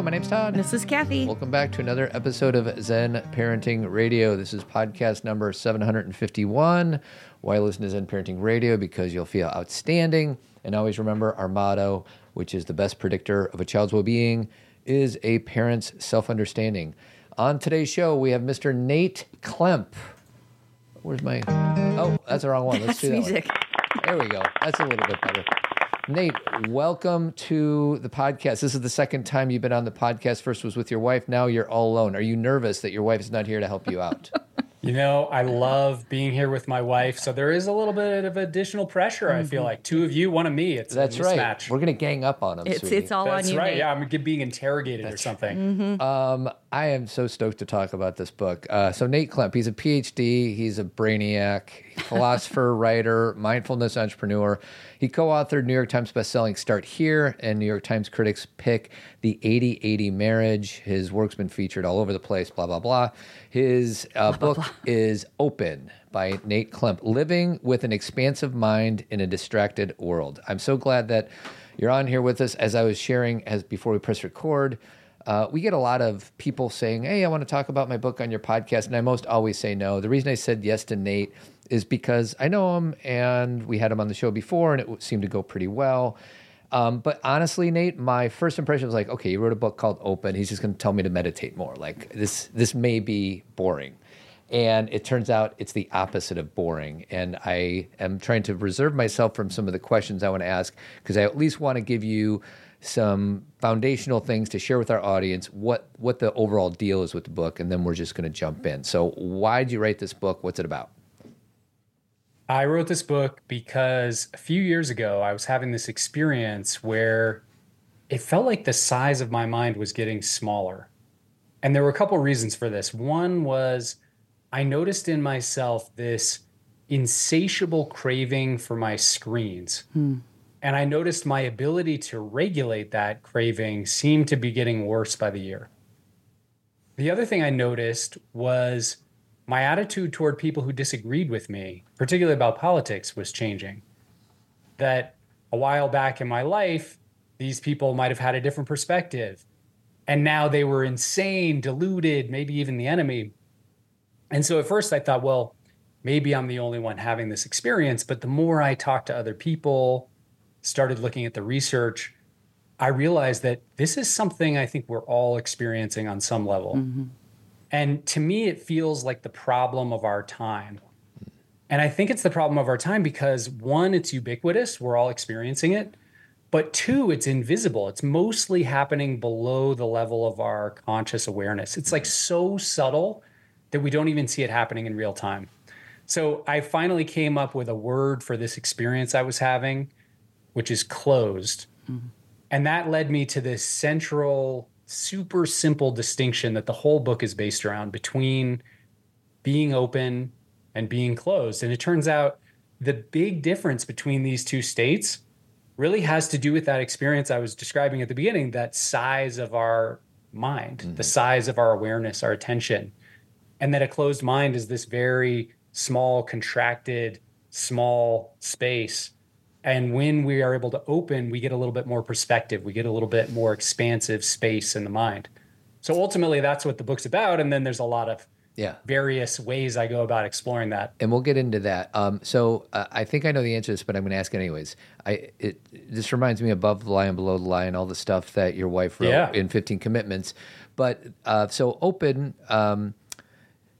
show. My name's Todd. This is Cathy. Welcome back to another episode of Zen Parenting Radio. This is podcast number 751. Why listen to Zen Parenting Radio? Because you'll feel outstanding. And always remember our motto, which is the best predictor of a child's well being, is a parent's self understanding. On today's show, we have Mr. Nate Klemp. Where's my. Oh, that's the wrong one. Let's That's do that music. one. There we go. That's a little bit better. Nate, welcome to the podcast. This is the second time you've been on the podcast. First was with your wife. Now you're all alone. Are you nervous that your wife is not here to help you out? You know, I love being here with my wife, so there is a little bit of additional pressure. I feel like two of you, one of me. It's That's a right. mismatch. We're gonna gang up on him. It's sweetie. it's all That's on you. right. Nate. Yeah, I'm being interrogated or something. Um, I am so stoked to talk about this book. Uh, so Nate Klemp, he's a PhD, he's a brainiac, philosopher, writer, mindfulness entrepreneur. He co-authored New York Times bestselling "Start Here" and New York Times critics pick the 80-80 marriage. His work's been featured all over the place. Blah blah blah. His uh, book is "Open" by Nate Klemp, living with an expansive mind in a distracted world. I'm so glad that you're on here with us. As I was sharing as before we press record. Uh, we get a lot of people saying, Hey, I want to talk about my book on your podcast. And I most always say no. The reason I said yes to Nate is because I know him and we had him on the show before and it seemed to go pretty well. Um, but honestly, Nate, my first impression was like, okay, he wrote a book called Open. He's just going to tell me to meditate more. Like this, this may be boring. And it turns out it's the opposite of boring. And I am trying to reserve myself from some of the questions I want to ask because I at least want to give you some foundational things to share with our audience what what the overall deal is with the book and then we're just going to jump in so why did you write this book what's it about I wrote this book because a few years ago I was having this experience where it felt like the size of my mind was getting smaller. And there were a couple reasons for this. One was I noticed in myself this insatiable craving for my screens. Hmm. And I noticed my ability to regulate that craving seemed to be getting worse by the year. The other thing I noticed was my attitude toward people who disagreed with me, particularly about politics, was changing. That a while back in my life, these people might have had a different perspective. And now they were insane, deluded, maybe even the enemy. And so at first I thought, well, maybe I'm the only one having this experience. But the more I talked to other people, started looking at the research, I realized that this is something I think we're all experiencing on some level. Mm-hmm. And to me, it feels like the problem of our time. And I think it's the problem of our time because one, it's ubiquitous, we're all experiencing it. But two, it's invisible. It's mostly happening below the level of our conscious awareness. It's like so subtle that we don't even see it happening in real time. So I finally came up with a word for this experience I was having, which is closed. Mm-hmm. And that led me to this central, super simple distinction that the whole book is based around between being open and being closed. And it turns out the big difference between these two states really has to do with that experience I was describing at the beginning that size of our mind, the mm-hmm. size of our awareness, our attention. And that a closed mind is this very small, contracted, small space. And when we are able to open, we get a little bit more perspective. We get a little bit more expansive space in the mind. So ultimately, that's what the book's about. And then there's a lot of yeah various ways I go about exploring that. and we'll get into that um, so uh, i think i know the answer to this but i'm going to ask it anyways I, it, this reminds me above the line below the line all the stuff that your wife wrote Yeah. in 15 commitments but uh, so open um,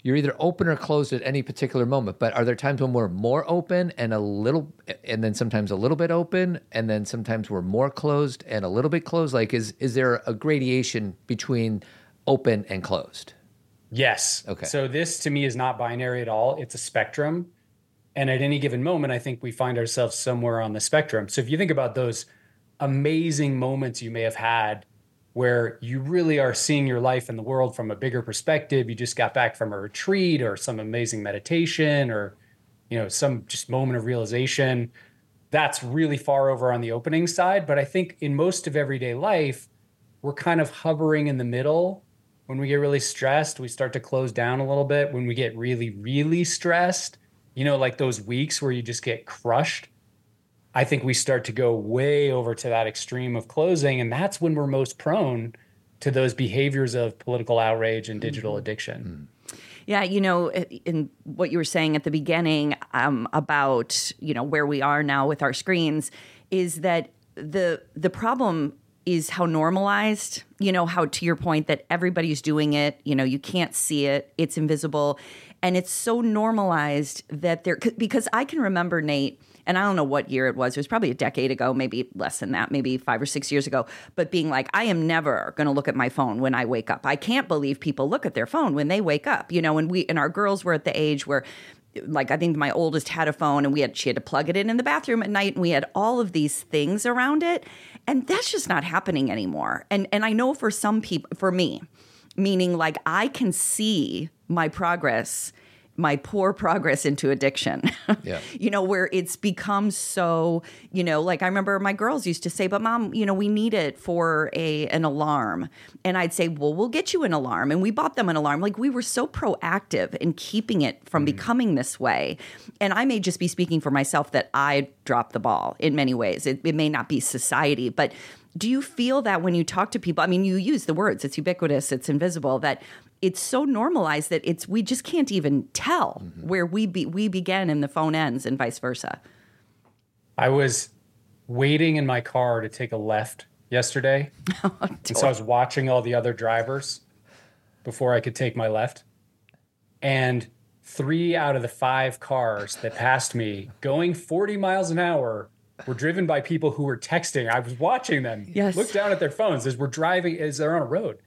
you're either open or closed at any particular moment but are there times when we're more open and a little and then sometimes a little bit open and then sometimes we're more closed and a little bit closed like is is there a gradation between open and closed Yes. Okay. So this to me is not binary at all. It's a spectrum. And at any given moment, I think we find ourselves somewhere on the spectrum. So if you think about those amazing moments you may have had where you really are seeing your life and the world from a bigger perspective, you just got back from a retreat or some amazing meditation or you know, some just moment of realization, that's really far over on the opening side, but I think in most of everyday life, we're kind of hovering in the middle. When we get really stressed, we start to close down a little bit. When we get really, really stressed, you know, like those weeks where you just get crushed, I think we start to go way over to that extreme of closing. And that's when we're most prone to those behaviors of political outrage and digital Mm-hmm. addiction. Yeah, you know, in what you were saying at the beginning um, about you know where we are now with our screens is that the the problem is how normalized you know how to your point that everybody's doing it you know you can't see it it's invisible and it's so normalized that there because i can remember nate and I don't know what year it was. It was probably a decade ago, maybe less than that, maybe five or six years ago. But being like, I am never going to look at my phone when I wake up. I can't believe people look at their phone when they wake up. You know, and we and our girls were at the age where like I think my oldest had a phone and we had she had to plug it in in the bathroom at night and we had all of these things around it and that's just not happening anymore. And and I know for some people for me meaning like I can see my progress my poor progress into addiction. Yeah. you know, where it's become so, you know, like I remember my girls used to say, but mom, you know, we need it for a an alarm. And I'd say, well, we'll get you an alarm. And we bought them an alarm. Like we were so proactive in keeping it from mm. becoming this way. And I may just be speaking for myself that I dropped the ball in many ways. It, it may not be society, but do you feel that when you talk to people? I mean, you use the words, it's ubiquitous, it's invisible, that it's so normalized that it's we just can't even tell mm-hmm. where we be, we begin and the phone ends and vice versa. I was waiting in my car to take a left yesterday. Oh, and so I was watching all the other drivers before I could take my left. And three out of the five cars that passed me going 40 miles an hour were driven by people who were texting. I was watching them Yes. look down at their phones as we're driving, as they're on a road.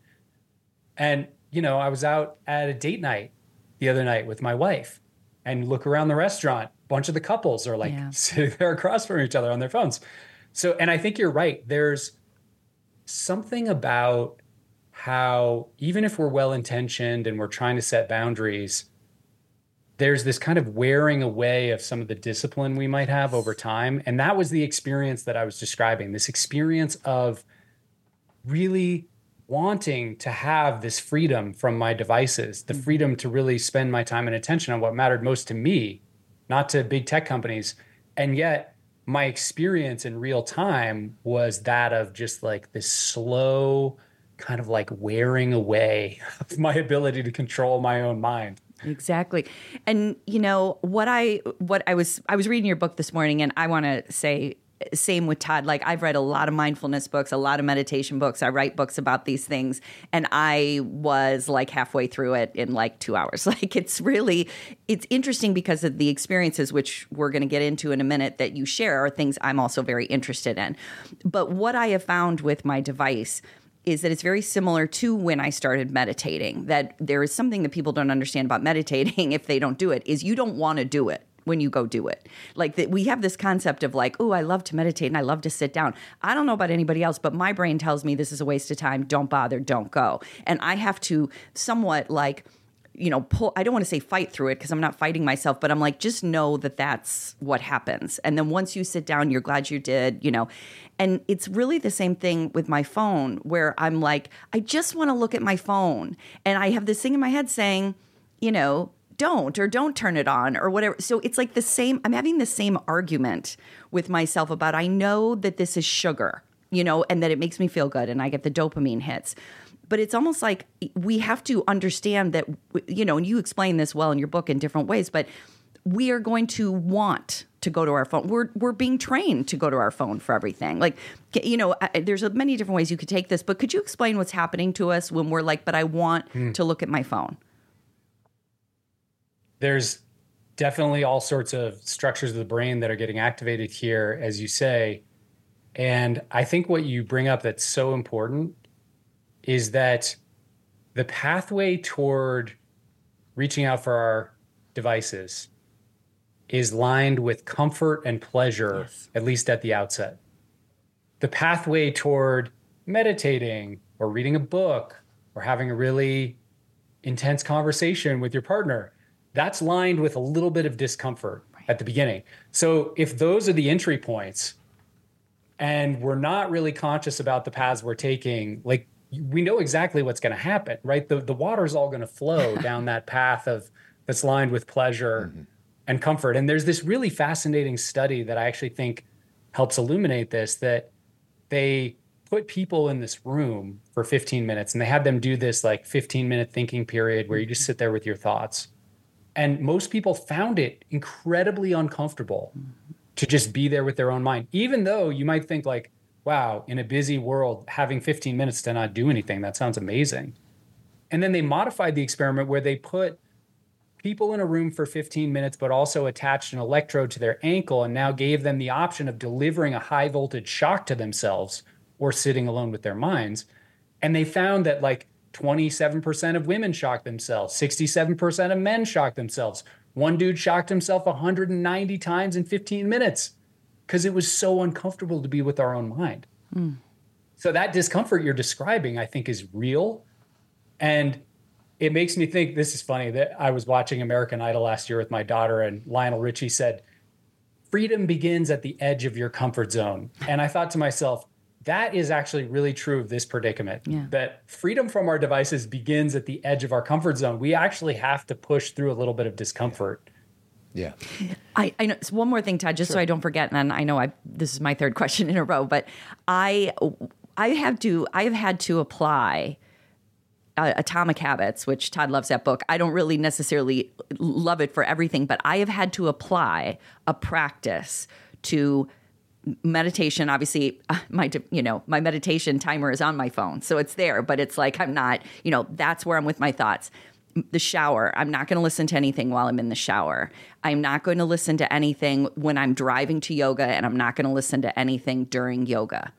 And, you know, I was out at a date night the other night with my wife and look around the restaurant. A bunch of the couples are like Yeah. sitting there across from each other on their phones. So, and I think you're right. There's something about how, even if we're well intentioned and we're trying to set boundaries, there's this kind of wearing away of some of the discipline we might have over time. And that was the experience that I was describing this experience of really wanting to have this freedom from my devices, the mm-hmm. freedom to really spend my time and attention on what mattered most to me, not to big tech companies. And yet, my experience in real time was that of just like this slow, kind of like wearing away of my ability to control my own mind. Exactly. And you know, what I what I was I was reading your book this morning and I want to say same with Todd. Like I've read a lot of mindfulness books, a lot of meditation books. I write books about these things and I was like halfway through it in like 2 hours. Like it's really it's interesting because of the experiences which we're going to get into in a minute that you share are things I'm also very interested in. But what I have found with my device is that it's very similar to when I started meditating. That there is something that people don't understand about meditating if they don't do it is you don't want to do it when you go do it. Like that we have this concept of like, oh, I love to meditate and I love to sit down. I don't know about anybody else, but my brain tells me this is a waste of time. Don't bother, don't go. And I have to somewhat like you know, pull, I don't want to say fight through it because I'm not fighting myself, but I'm like, just know that that's what happens. And then once you sit down, you're glad you did, you know. And it's really the same thing with my phone where I'm like, I just want to look at my phone. And I have this thing in my head saying, you know, don't or don't turn it on or whatever. So it's like the same, I'm having the same argument with myself about I know that this is sugar, you know, and that it makes me feel good and I get the dopamine hits. But it's almost like we have to understand that you know and you explain this well in your book in different ways but we are going to want to go to our phone. We're we're being trained to go to our phone for everything. Like you know I- there's many different ways you could take this but could you explain what's happening to us when we're like but I want hmm. to look at my phone there's definitely all sorts of structures of the brain that are getting activated here, as you say. And I think what you bring up that's so important is that the pathway toward reaching out for our devices is lined with comfort and pleasure, at least at the outset. The pathway toward meditating or reading a book or having a really intense conversation with your partner, that's lined with a little bit of discomfort at the beginning. So if those are the entry points and we're not really conscious about the paths we're taking, like we know exactly what's going to happen, right? The the water's all going to flow down that path of that's lined with pleasure mm-hmm. and comfort. And there's this really fascinating study that I actually think helps illuminate this that they put people in this room for 15 minutes and they had them do this like 15 minute thinking period where you just mm-hmm. sit there with your thoughts. And most people found it incredibly uncomfortable to just be there with their own mind, even though you might think, like, wow, in a busy world, having 15 minutes to not do anything, that sounds amazing. And then they modified the experiment where they put people in a room for 15 minutes, but also attached an electrode to their ankle and now gave them the option of delivering a high voltage shock to themselves or sitting alone with their minds. And they found that like 27% of women shocked themselves, 67% of men shocked themselves. One dude shocked himself 190 times in 15 minutes because it was so uncomfortable to be with our own mind. Mm. So that discomfort you're describing, I think, is real. And it makes me think this is funny that I was watching American Idol last year with my daughter, and Lionel Richie said, Freedom begins at the edge of your comfort zone. And I thought to myself, that is actually really true of this predicament yeah. that freedom from our devices begins at the edge of our comfort zone. We actually have to push through a little bit of discomfort. Yeah. I, I know so one more thing, Todd, just sure. so I don't forget, and I know I this is my third question in a row, but I I have to I have had to apply uh, Atomic Habits, which Todd loves that book. I don't really necessarily love it for everything, but I have had to apply a practice to meditation obviously uh, my you know my meditation timer is on my phone so it's there but it's like i'm not you know that's where i'm with my thoughts. The shower i'm not going to listen to anything while i'm in the shower. I'm not going to listen to anything when i'm driving to yoga and i'm not going to listen to anything during yoga.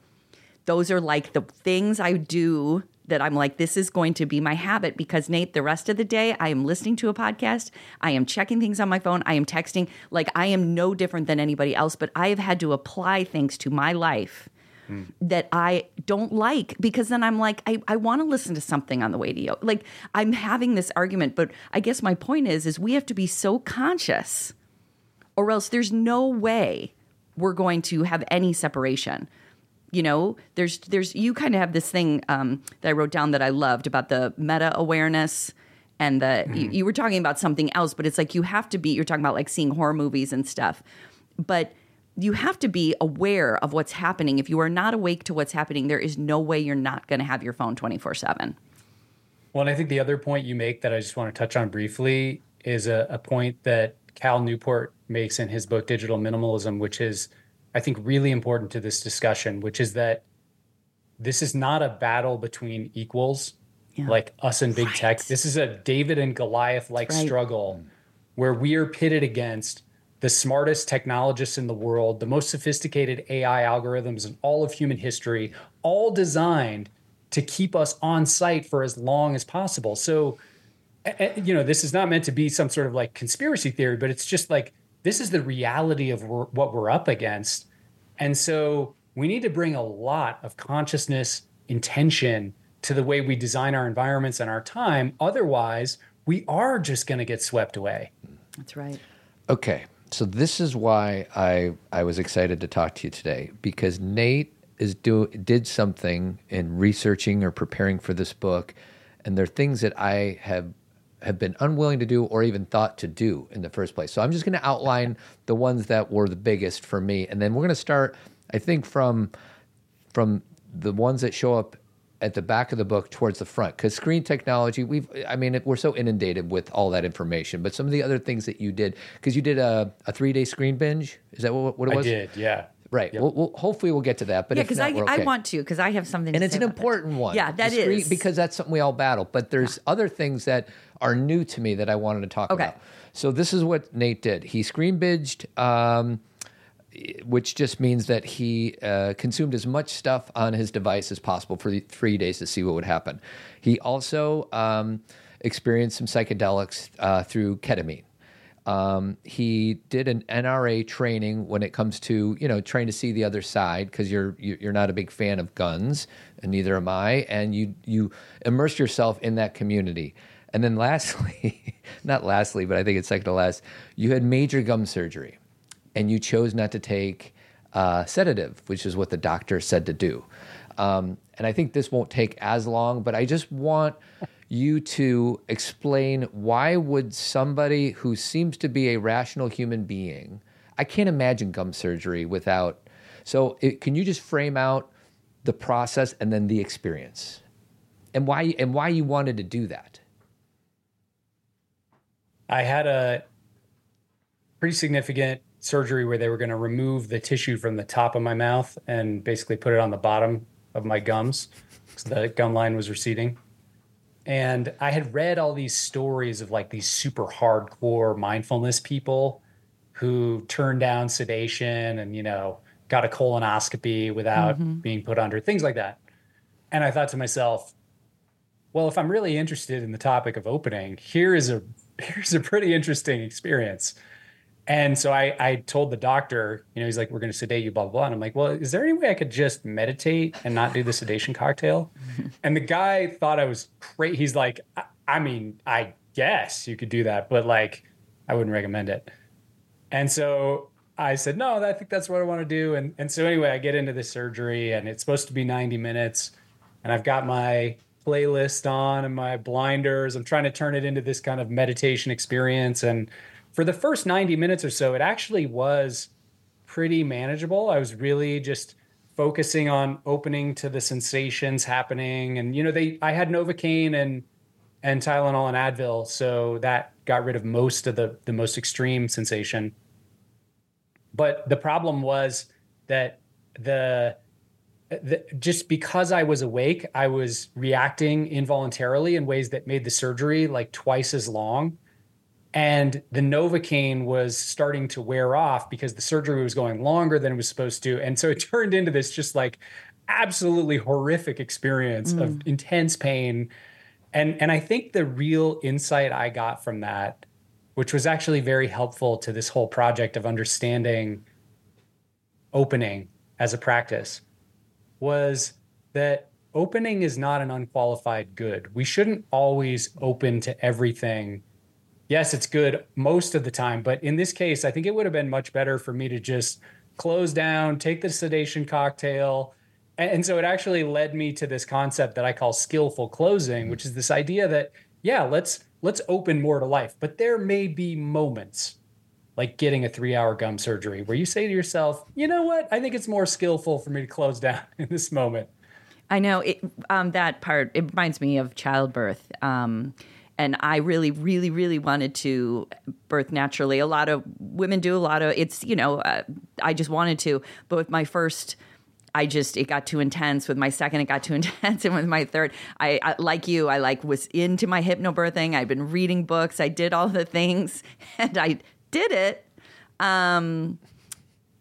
Those are like the things i do that I'm like, this is going to be my habit because Nate, the rest of the day, I am listening to a podcast. I am checking things on my phone. I am texting. Like, I am no different than anybody else, but I have had to apply things to my life mm. that I don't like because then I'm like, I, I want to listen to something on the way to you. Like, I'm having this argument, but I guess my point is, is we have to be so conscious or else there's no way we're going to have any separation you know there's there's you kind of have this thing um, that i wrote down that i loved about the meta awareness and the mm-hmm. you, you were talking about something else but it's like you have to be you're talking about like seeing horror movies and stuff but you have to be aware of what's happening if you are not awake to what's happening there is no way you're not going to have your phone 24-7 well and i think the other point you make that i just want to touch on briefly is a, a point that cal newport makes in his book digital minimalism which is I think, really important to this discussion, which is that this is not a battle between equals yeah. like us and big right. tech. This is a David and Goliath like right. struggle where we are pitted against the smartest technologists in the world, the most sophisticated AI algorithms in all of human history, all designed to keep us on site for as long as possible. So, you know, this is not meant to be some sort of like conspiracy theory, but it's just like this is the reality of what we're up against. And so we need to bring a lot of consciousness, intention to the way we design our environments and our time. Otherwise, we are just going to get swept away. That's right. Okay. So this is why I I was excited to talk to you today because Nate is do did something in researching or preparing for this book and there are things that I have have been unwilling to do or even thought to do in the first place. So I'm just going to outline the ones that were the biggest for me, and then we're going to start. I think from from the ones that show up at the back of the book towards the front because screen technology we've i mean we're so inundated with all that information but some of the other things that you did because you did a, a three day screen binge is that what, what it was i did yeah Right. Yep. We'll, we'll, hopefully we'll get to that. But yeah, because I, okay. I want to because I have something. And it's an important that. one. Yeah, that is because that's something we all battle. But there's yeah. other things that are new to me that I wanted to talk okay. about. So this is what Nate did. He screen binged. Um, which just means that he uh, consumed as much stuff on his device as possible for three days to see what would happen. He also um, experienced some psychedelics uh, through ketamine. Um, he did an NRA training when it comes to you know trying to see the other side because you're you're not a big fan of guns and neither am I, and you you immerse yourself in that community. And then lastly, not lastly, but I think it's second to last, you had major gum surgery, and you chose not to take uh, sedative, which is what the doctor said to do. Um, and I think this won't take as long, but I just want you to explain why would somebody who seems to be a rational human being i can't imagine gum surgery without so it, can you just frame out the process, and then the experience, and why and why you wanted to do that. I had a pretty significant surgery where they were going to remove the tissue from the top of my mouth and basically put it on the bottom of my gums because the gum line was receding. And I had read all these stories of like these super hardcore mindfulness people who turned down sedation and, you know, got a colonoscopy without mm-hmm. being put under, things like that. And I thought to myself, well, if I'm really interested in the topic of opening, here is a here's a pretty interesting experience. And so I, I told the doctor, you know, he's like, we're going to sedate you, blah, blah, blah. And I'm like, well, is there any way I could just meditate and not do the sedation cocktail? and the guy thought I was crazy. He's like, I, I mean, I guess you could do that, but like, I wouldn't recommend it. And so I said, no, I think that's what I want to do. And, and so anyway, I get into the surgery and it's supposed to be 90 minutes. And I've got my playlist on and my blinders. I'm trying to turn it into this kind of meditation experience. And for the first 90 minutes or so, it actually was pretty manageable. I was really just focusing on opening to the sensations happening. And, you know, they, I had Novocaine and, and Tylenol and Advil. So that got rid of most of the, the most extreme sensation. But the problem was that the, the, just because I was awake, I was reacting involuntarily in ways that made the surgery like twice as long and the novocaine was starting to wear off because the surgery was going longer than it was supposed to. And so it turned into this just like absolutely horrific experience mm. of intense pain. And and i think the real insight i got from that which was actually very helpful to this whole project of understanding opening as a practice was that opening is not an unqualified good. We shouldn't always open to everything yes, it's good most of the time. But in this case, I think it would have been much better for me to just close down, take the sedation cocktail. And so it actually led me to this concept that I call skillful closing, which is this idea that, yeah, let's let's open more to life. But there may be moments like getting a three hour gum surgery where you say to yourself, you know what? I think it's more skillful for me to close down in this moment. I know it, um, that part. It reminds me of childbirth. Um, and I really, really, really wanted to birth naturally. A lot of women do a lot of it's, you know, uh, I just wanted to. But with my first, I just it got too intense. With my second, it got too intense, and with my third, I, I like you, I like was into my hypnobirthing. I've been reading books. I did all the things, and I did it. Um,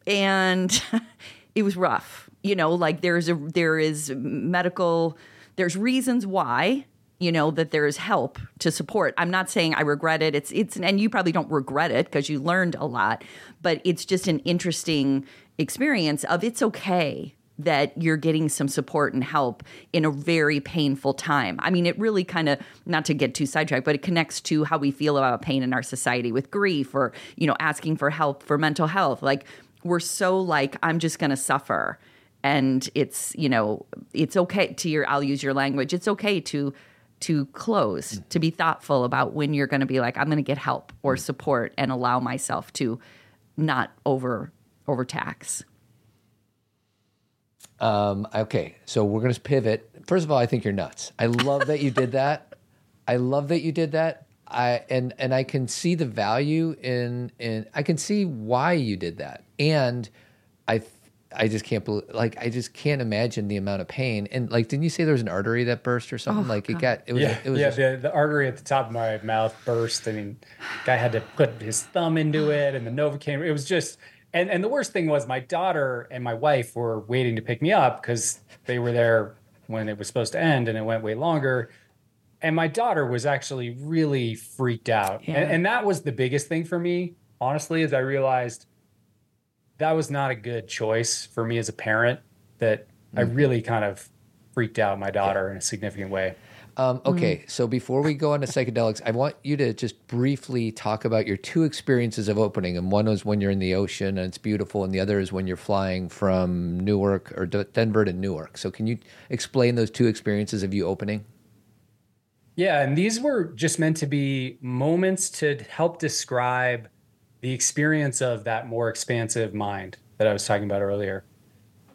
and it was rough. You know, like there's a there is medical. There's reasons why you know that there is help to support i'm not saying i regret it it's it's and you probably don't regret it because you learned a lot but it's just an interesting experience of it's okay that you're getting some support and help in a very painful time. I mean, it really kind of, not to get too sidetracked, but it connects to how we feel about pain in our society with grief or, you know, asking for help for mental health. Like, we're so like, I'm just going to suffer. And it's, you know, it's okay to your, I'll use your language, it's okay to to close, mm. to be thoughtful about when you're going to be like, I'm going to get help or mm. support and allow myself to not over overtax. Um, okay, so we're going to pivot. First of all, I think you're nuts. I love that you did that. I love that you did that. I and and I can see the value in in I can see why you did that. And I I just can't believe, like, I just can't imagine the amount of pain. And like, didn't you say there was an artery that burst or something? Oh, like, it got, it was, yeah, it was yeah. Just... The, the artery at the top of my mouth burst. I mean, guy had to put his thumb into oh. it, and the Novocaine. It was just, and and the worst thing was my daughter and my wife were waiting to pick me up because they were there when it was supposed to end, and it went way longer. And my daughter was actually really freaked out, yeah. and, and that was the biggest thing for me, honestly, is I realized that was not a good choice for me as a parent. That mm-hmm. I really kind of freaked out my daughter yeah. in a significant way. Um, okay, mm-hmm. so before we go on to psychedelics, I want you to just briefly talk about your two experiences of opening. And one was when you're in the ocean and it's beautiful, and the other is when you're flying from Newark or D- Denver to Newark. So, can you explain those two experiences of you opening? Yeah, and these were just meant to be moments to help describe the experience of that more expansive mind that I was talking about earlier.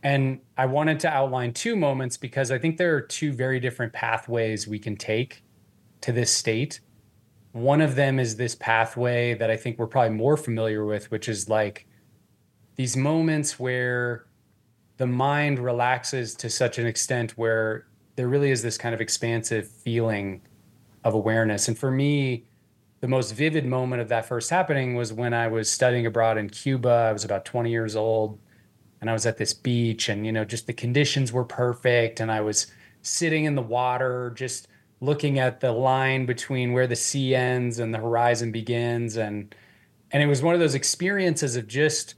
And I wanted to outline two moments because I think there are two very different pathways we can take to this state. One of them is this pathway that I think we're probably more familiar with, which is like these moments where the mind relaxes to such an extent where there really is this kind of expansive feeling of awareness. And for me, the most vivid moment of that first happening was when I was studying abroad in Cuba. I was about 20 years old and I was at this beach and you know just the conditions were perfect and I was sitting in the water just looking at the line between where the sea ends and the horizon begins and and it was one of those experiences of just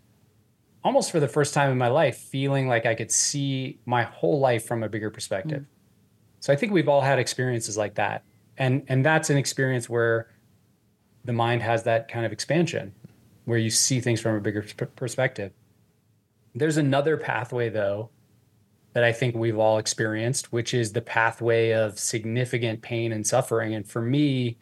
almost for the first time in my life feeling like I could see my whole life from a bigger perspective. Mm. So I think we've all had experiences like that. And and that's an experience where the mind has that kind of expansion where you see things from a bigger perspective. There's another pathway, though, that I think we've all experienced, which is the pathway of significant pain and suffering. And for me,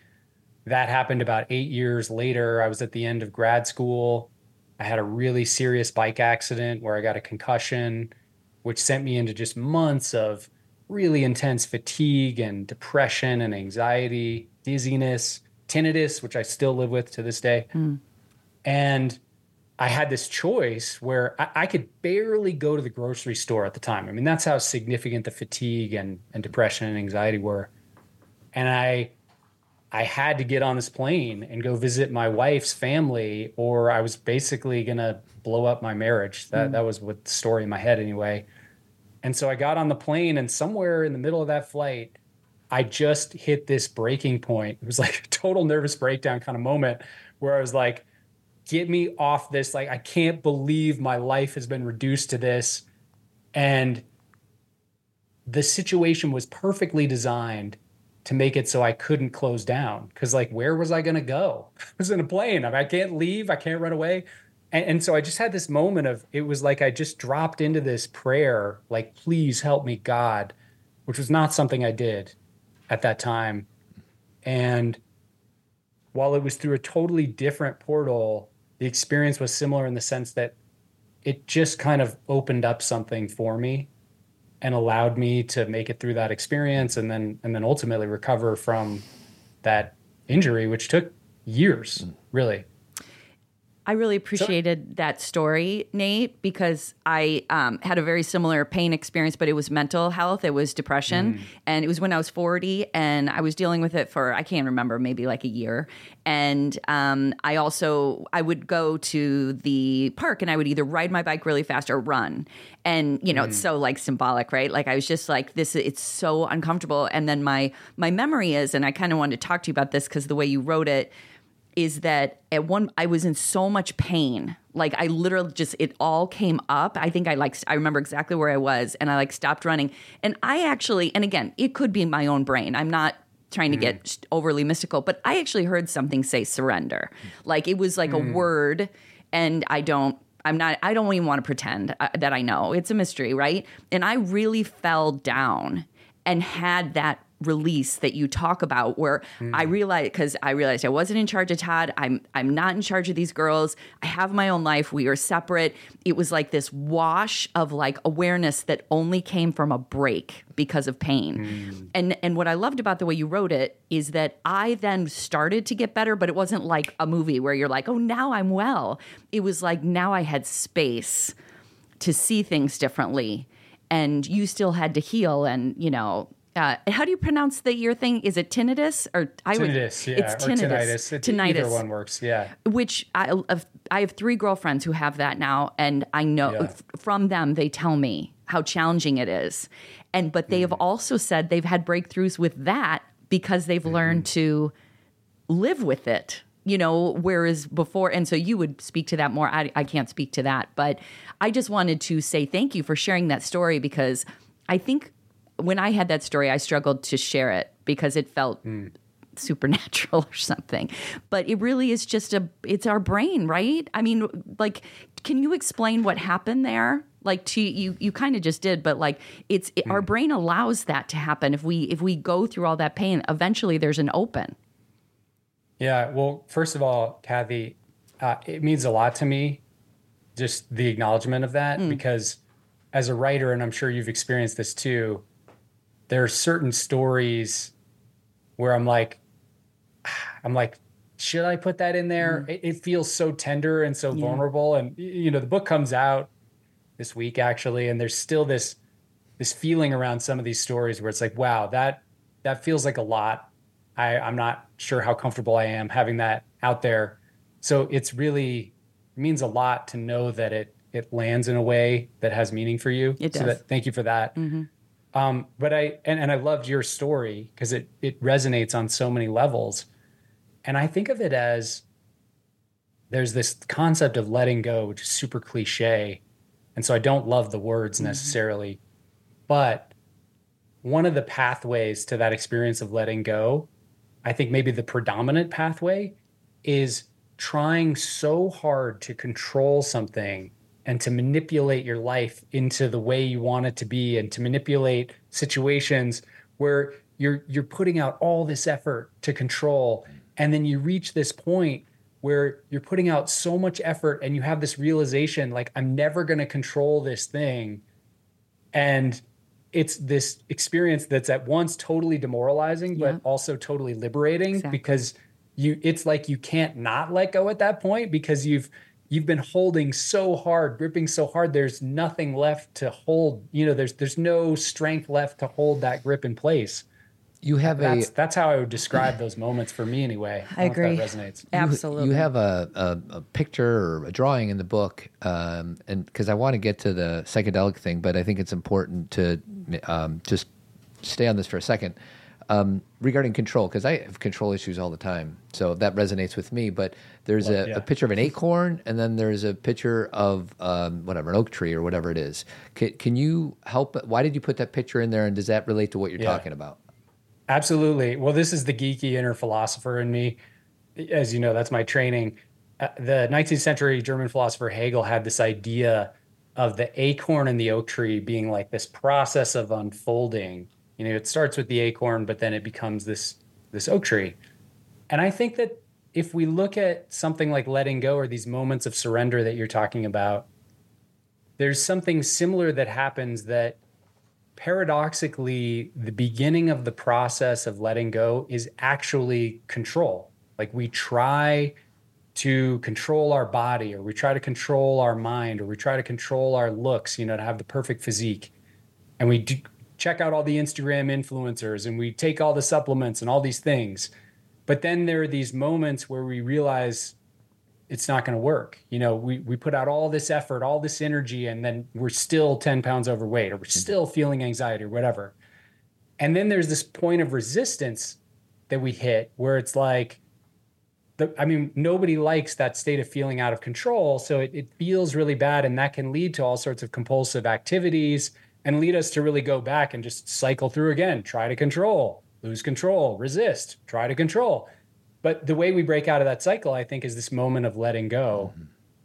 that happened about eight years later. I was at the end of grad school. I had a really serious bike accident where I got a concussion, which sent me into just months of really intense fatigue and depression and anxiety, dizziness tinnitus, which I still live with to this day. Mm. And I had this choice where I, I, could barely go to the grocery store at the time. I mean, that's how significant the fatigue and, and depression and anxiety were. And I I had to get on this plane and go visit my wife's family, or I was basically gonna blow up my marriage. That mm. that was what the story in my head anyway. And so I got on the plane, and somewhere in the middle of that flight, I just hit this breaking point. It was like a total nervous breakdown kind of moment where I was like, get me off this. Like, I can't believe my life has been reduced to this. And the situation was perfectly designed to make it so I couldn't close down. Cause, like, where was I going to go? I was in a plane. I, I can't leave. I can't run away. And, and so I just had this moment of it was like I just dropped into this prayer, like, please help me, God, which was not something I did at that time. And while it was through a totally different portal, the experience was similar in the sense that it just kind of opened up something for me and allowed me to make it through that experience and then and then ultimately recover from that injury which took years mm. really I really appreciated that story, Nate, because I um, had a very similar pain experience, but it was mental health. It was depression. Mm. And it was when I was 40 and I was dealing with it for, I can't remember, maybe like a year. And um, I also, I would go to the park and I would either ride my bike really fast or run. And, you know, mm. it's so like symbolic, right? Like I was just like, this, it's so uncomfortable. And then my, my memory is, and I kind of wanted to talk to you about this because the way you wrote it, is that at one I was in so much pain. Like I literally just it all came up. I think I like I remember exactly where I was and I like stopped running. And I actually and again, it could be my own brain. I'm not trying to get mm. overly mystical, but I actually heard something say surrender. Like it was like mm. a word and I don't I'm not I don't even want to pretend uh, that I know. It's a mystery, right? And I really fell down and had that release that you talk about where mm. I realized because I realized I wasn't in charge of Todd. I'm I'm not in charge of these girls. I have my own life. We are separate. It was like this wash of like awareness that only came from a break because of pain. Mm. And and what I loved about the way you wrote it is that I then started to get better, but it wasn't like a movie where you're like, "Oh, now I'm well." It was like now I had space to see things differently and you still had to heal and you know uh, how do you pronounce the ear thing? Is it tinnitus or I tinnitus? Would, yeah, it's tinnitus. tinnitus. tinnitus. Either one works. Yeah. Which I, I have three girlfriends who have that now, and I know yeah. from them they tell me how challenging it is, and but they mm. have also said they've had breakthroughs with that because they've mm. learned to live with it you know whereas before and so you would speak to that more I, I can't speak to that but i just wanted to say thank you for sharing that story because i think when I had that story, I struggled to share it because it felt mm. supernatural or something. But it really is just a it's our brain, right? I mean, like can you explain what happened there? Like to you you kind of just did, but like it's it, mm. our brain allows that to happen if we if we go through all that pain, eventually there's an open. Yeah, well, first of all, Cathy, uh, it means a lot to me just the acknowledgement of that mm. because as a writer, and I'm sure you've experienced this too, there are certain stories where I'm like, I'm like, should I put that in there? Mm. It, it, feels so tender and so yeah. vulnerable. And you know, the book comes out this week actually, and there's still this this feeling around some of these stories where it's like, wow, that that feels like a lot. I, I'm not sure how comfortable I am having that out there. So it's really it means a lot to know that it it lands in a way that has meaning for you. It does. So that, thank you for that. Mm-hmm. Um, but I and, and I loved your story because it it resonates on so many levels. And I think of it as there's this concept of letting go, which is super cliche. And so I don't love the words mm-hmm. necessarily. Mm-hmm. But one of the pathways to that experience of letting go, I think maybe the predominant pathway is trying so hard to control something and to manipulate your life into the way you want it to be and to manipulate situations where you're you're putting out all this effort to control and then you reach this point where you're putting out so much effort and you have this realization like I'm never going to control this thing and it's this experience that's at once totally demoralizing yeah. but also totally liberating exactly. because you it's like you can't not let go at that point because you've you've been holding so hard, gripping so hard. There's nothing left to hold. You know, there's there's no strength left to hold that grip in place. You have that's, a. That's how I would describe those moments for me, anyway. I, I agree. resonates. Absolutely. You, have a, a, a, picture or a drawing in the book, um, and because I want to get to the psychedelic thing, but I think it's important to um, just stay on this for a second um, regarding control, because I have control issues all the time, so that resonates with me. But there's well, a, yeah. a, picture of an acorn, and then there's a picture of um, whatever an oak tree or whatever it is. Can, can, you help? Why did you put that picture in there, and does that relate to what you're yeah. talking about? Absolutely. Well, this is the geeky inner philosopher in me. As you know, that's my training. Uh, the 19th century German philosopher Hegel had this idea of the acorn and the oak tree being like this process of unfolding you know, it starts with the acorn, but then it becomes this this oak tree. And I think that if we look at something like letting go or these moments of surrender that you're talking about, there's something similar that happens that paradoxically, the beginning of the process of letting go is actually control. Like we try to control our body, or we try to control our mind, or we try to control our looks, you know, to have the perfect physique. And we do, check out all the Instagram influencers and we take all the supplements and all these things. But then there are these moments where we realize it's not going to work. You know, we, we put out all this effort, all this energy, and then we're still 10 pounds overweight or we're mm-hmm. still feeling anxiety or whatever. And then there's this point of resistance that we hit where it's like, the, I mean, nobody likes that state of feeling out of control. So it, it feels really bad. And that can lead to all sorts of compulsive activities and lead us to really go back and just cycle through again, try to control, lose control, resist, try to control. But the way we break out of that cycle, I think, is this moment of letting go mm-hmm.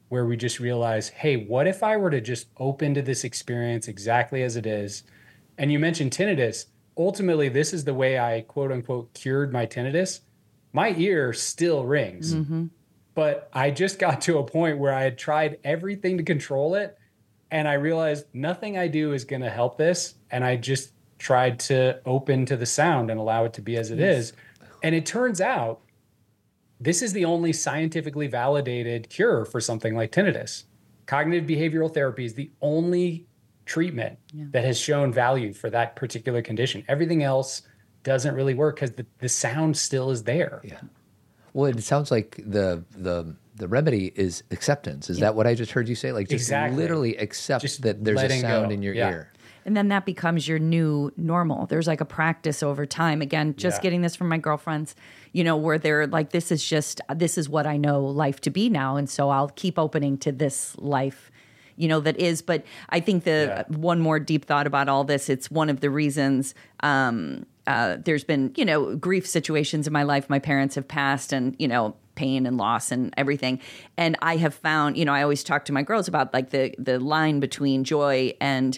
where we just realize, hey, what if I were to just open to this experience exactly as it is? And you mentioned tinnitus. Ultimately, this is the way I quote unquote cured my tinnitus. My ear still rings. Mm-hmm. But I just got to a point where I had tried everything to control it and I realized nothing I do is going to help this. And I just tried to open to the sound and allow it to be as it yes. is. And it turns out this is the only scientifically validated cure for something like tinnitus. Cognitive behavioral therapy is the only treatment yeah. that has shown value for that particular condition. Everything else doesn't really work because the, the sound still is there. Yeah. Well, it sounds like the the the remedy is acceptance. Is yeah. that what I just heard you say? Like just exactly. literally accept just that there's a sound go. in your yeah. ear. And then that becomes your new normal. There's like a practice over time. Again, just yeah. getting this from my girlfriends, you know, where they're like, this is just, this is what I know life to be now. And so I'll keep opening to this life you know that is but i think the yeah. one more deep thought about all this it's one of the reasons um, uh, there's been you know grief situations in my life my parents have passed and you know pain and loss and everything. And I have found, you know, I always talk to my girls about like the the line between joy and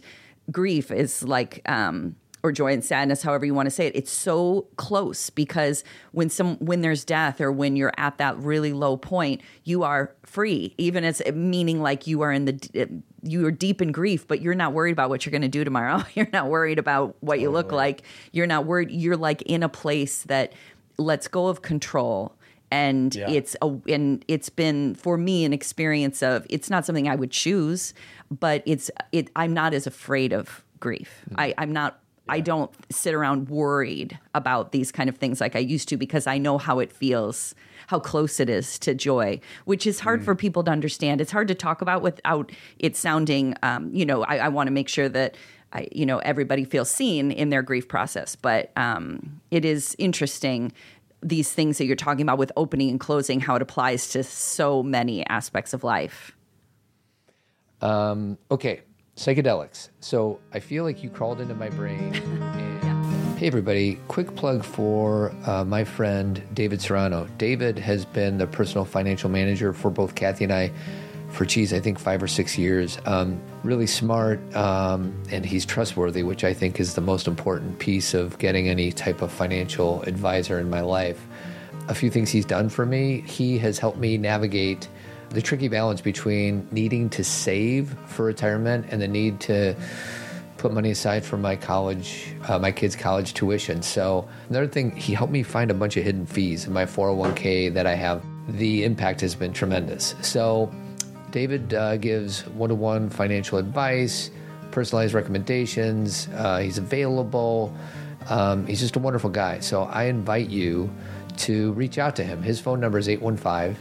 grief is like um or joy and sadness, however you want to say it. It's so close because when some when there's death or when you're at that really low point, you are free, even as meaning like you are in the you are deep in grief, but you're not worried about what you're going to do tomorrow. You're not worried about what you look like. You're not worried. You're like in a place that lets go of control and Yeah. it's a and it's been for me an experience of it's not something I would choose, but it's it I'm not as afraid of grief. I I'm not I don't sit around worried about these kind of things like I used to because I know how it feels, how close it is to joy, which is hard for people to understand. It's hard to talk about without it sounding, um, you know, I, I want to make sure that I, you know, everybody feels seen in their grief process. But um, it is interesting these things that you're talking about with opening and closing, how it applies to so many aspects of life. Okay, psychedelics. So I feel like you crawled into my brain. And, Hey, everybody, quick plug for uh, my friend David Serrano. David has been the personal financial manager for both Cathy and I for, geez, I think five or six years. Um, really smart, um, and he's trustworthy, which I think is the most important piece of getting any type of financial advisor in my life. A few things he's done for me. He has helped me navigate the tricky balance between needing to save for retirement and the need to put money aside for my college, uh, my kids' college tuition. So another thing, he helped me find a bunch of hidden fees in my 401k that I have. The impact has been tremendous. So David uh, gives one-to-one financial advice, personalized recommendations. Uh, he's available. Um, he's just a wonderful guy. So I invite you to reach out to him. His phone number is 815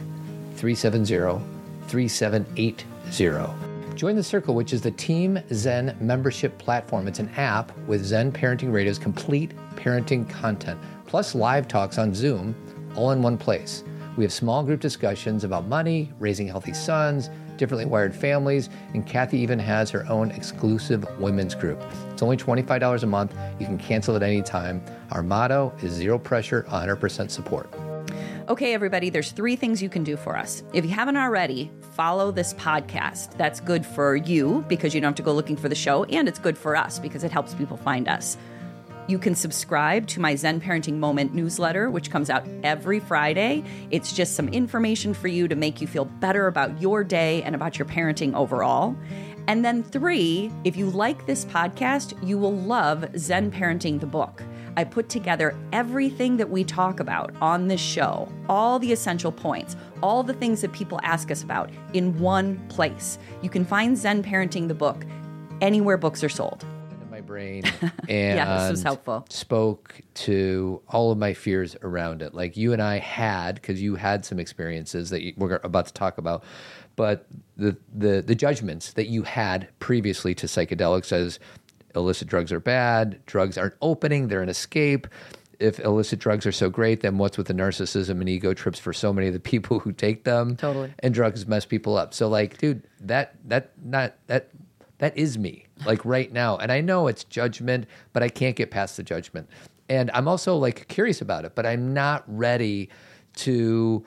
370 3780. Join the Circle, which is the Team Zen membership platform. It's an app with Zen Parenting Radio's complete parenting content, plus live talks on Zoom, all in one place. We have small group discussions about money, raising healthy sons, differently wired families, and Cathy even has her own exclusive women's group. It's only $25 a month. You can cancel at any time. Our motto is zero pressure, 100% support. Okay, everybody, there's three things you can do for us. If you haven't already, follow this podcast. That's good for you because you don't have to go looking for the show, and it's good for us because it helps people find us. You can subscribe to my Zen Parenting Moment newsletter, which comes out every Friday. It's just some information for you to make you feel better about your day and about your parenting overall. And then, three, if you like this podcast, you will love Zen Parenting the book. I put together everything that we talk about on this show, all the essential points, all the things that people ask us about in one place. You can find Zen Parenting the book anywhere books are sold. Brain and yeah, this was helpful. spoke to all of my fears around it. Like you and I had, because you had some experiences that you, we're about to talk about, but the, the the judgments that you had previously to psychedelics as illicit drugs are bad, drugs aren't opening, they're an escape. If illicit drugs are so great, then what's with the narcissism and ego trips for so many of the people who take them? Totally. And drugs mess people up. So like, dude, that that not that that is me like right now. And i know it's judgment but i can't get past the judgment. And i'm also like curious about it but i'm not ready to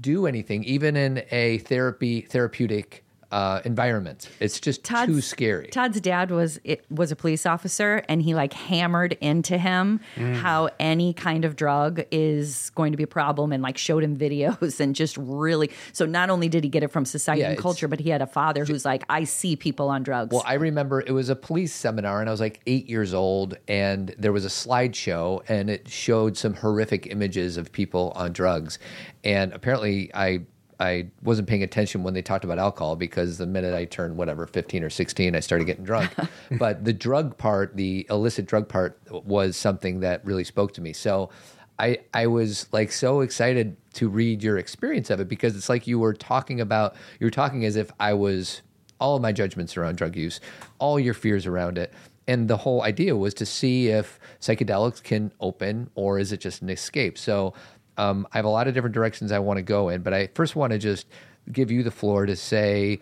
do anything even in a therapy therapeutic uh, environment it's just too scary Todd's dad was it was a police officer, and he like hammered into him Mm. how any kind of drug is going to be a problem, and like showed him videos, and just really. So not only did he get it from society Yeah, and culture, but he had a father who's like, I see people on drugs. Well, I remember it was a police seminar, and I was like eight years old, and there was a slideshow, and it showed some horrific images of people on drugs. And apparently, I I wasn't paying attention when they talked about alcohol because the minute I turned whatever fifteen or sixteen, I started getting drunk. but the drug part, the illicit drug part, was something that really spoke to me. So. I, I was like so excited to read your experience of it because it's like you were talking about you were talking as if I was all of my judgments around drug use, all your fears around it. And the whole idea was to see if psychedelics can open or is it just an escape. So um, I have a lot of different directions I want to go in, but I first want to just give you the floor to say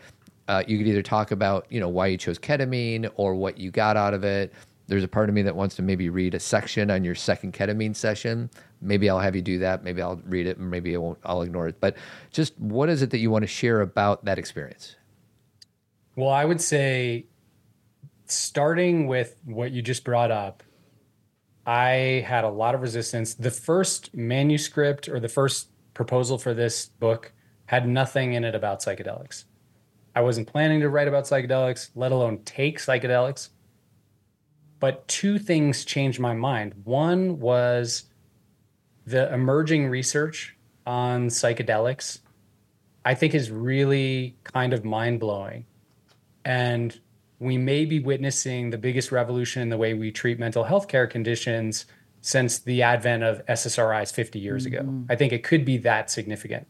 uh, you could either talk about you know why you chose ketamine or what you got out of it. There's a part of me that wants to maybe read a section on your second ketamine session. Maybe I'll have you do that. Maybe I'll read it, maybe I won't. I'll ignore it. But just what is it that you want to share about that experience? Well, I would say starting with what you just brought up, I had a lot of resistance. The first manuscript or the first proposal for this book had nothing in it about psychedelics. I wasn't planning to write about psychedelics, let alone take psychedelics. But two things changed my mind. One was the emerging research on psychedelics, I think is really kind of mind blowing. And we may be witnessing the biggest revolution in the way we treat mental health care conditions since the advent of SSRIs 50 years mm-hmm. ago. I think it could be that significant.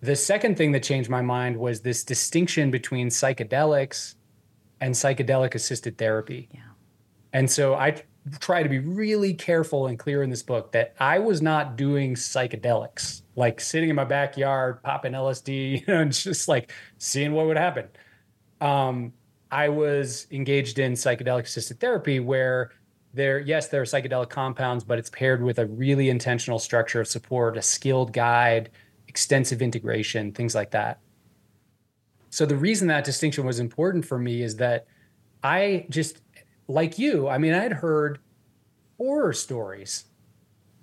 The second thing that changed my mind was this distinction between psychedelics and psychedelic assisted therapy. Yeah. And so I try to be really careful and clear in this book that I was not doing psychedelics, like sitting in my backyard, popping LSD, you know, and just like seeing what would happen. Um, I was engaged in psychedelic assisted therapy where there, yes, there are psychedelic compounds, but it's paired with a really intentional structure of support, a skilled guide, extensive integration, things like that. So the reason that distinction was important for me is that I just like you, I mean, I had heard horror stories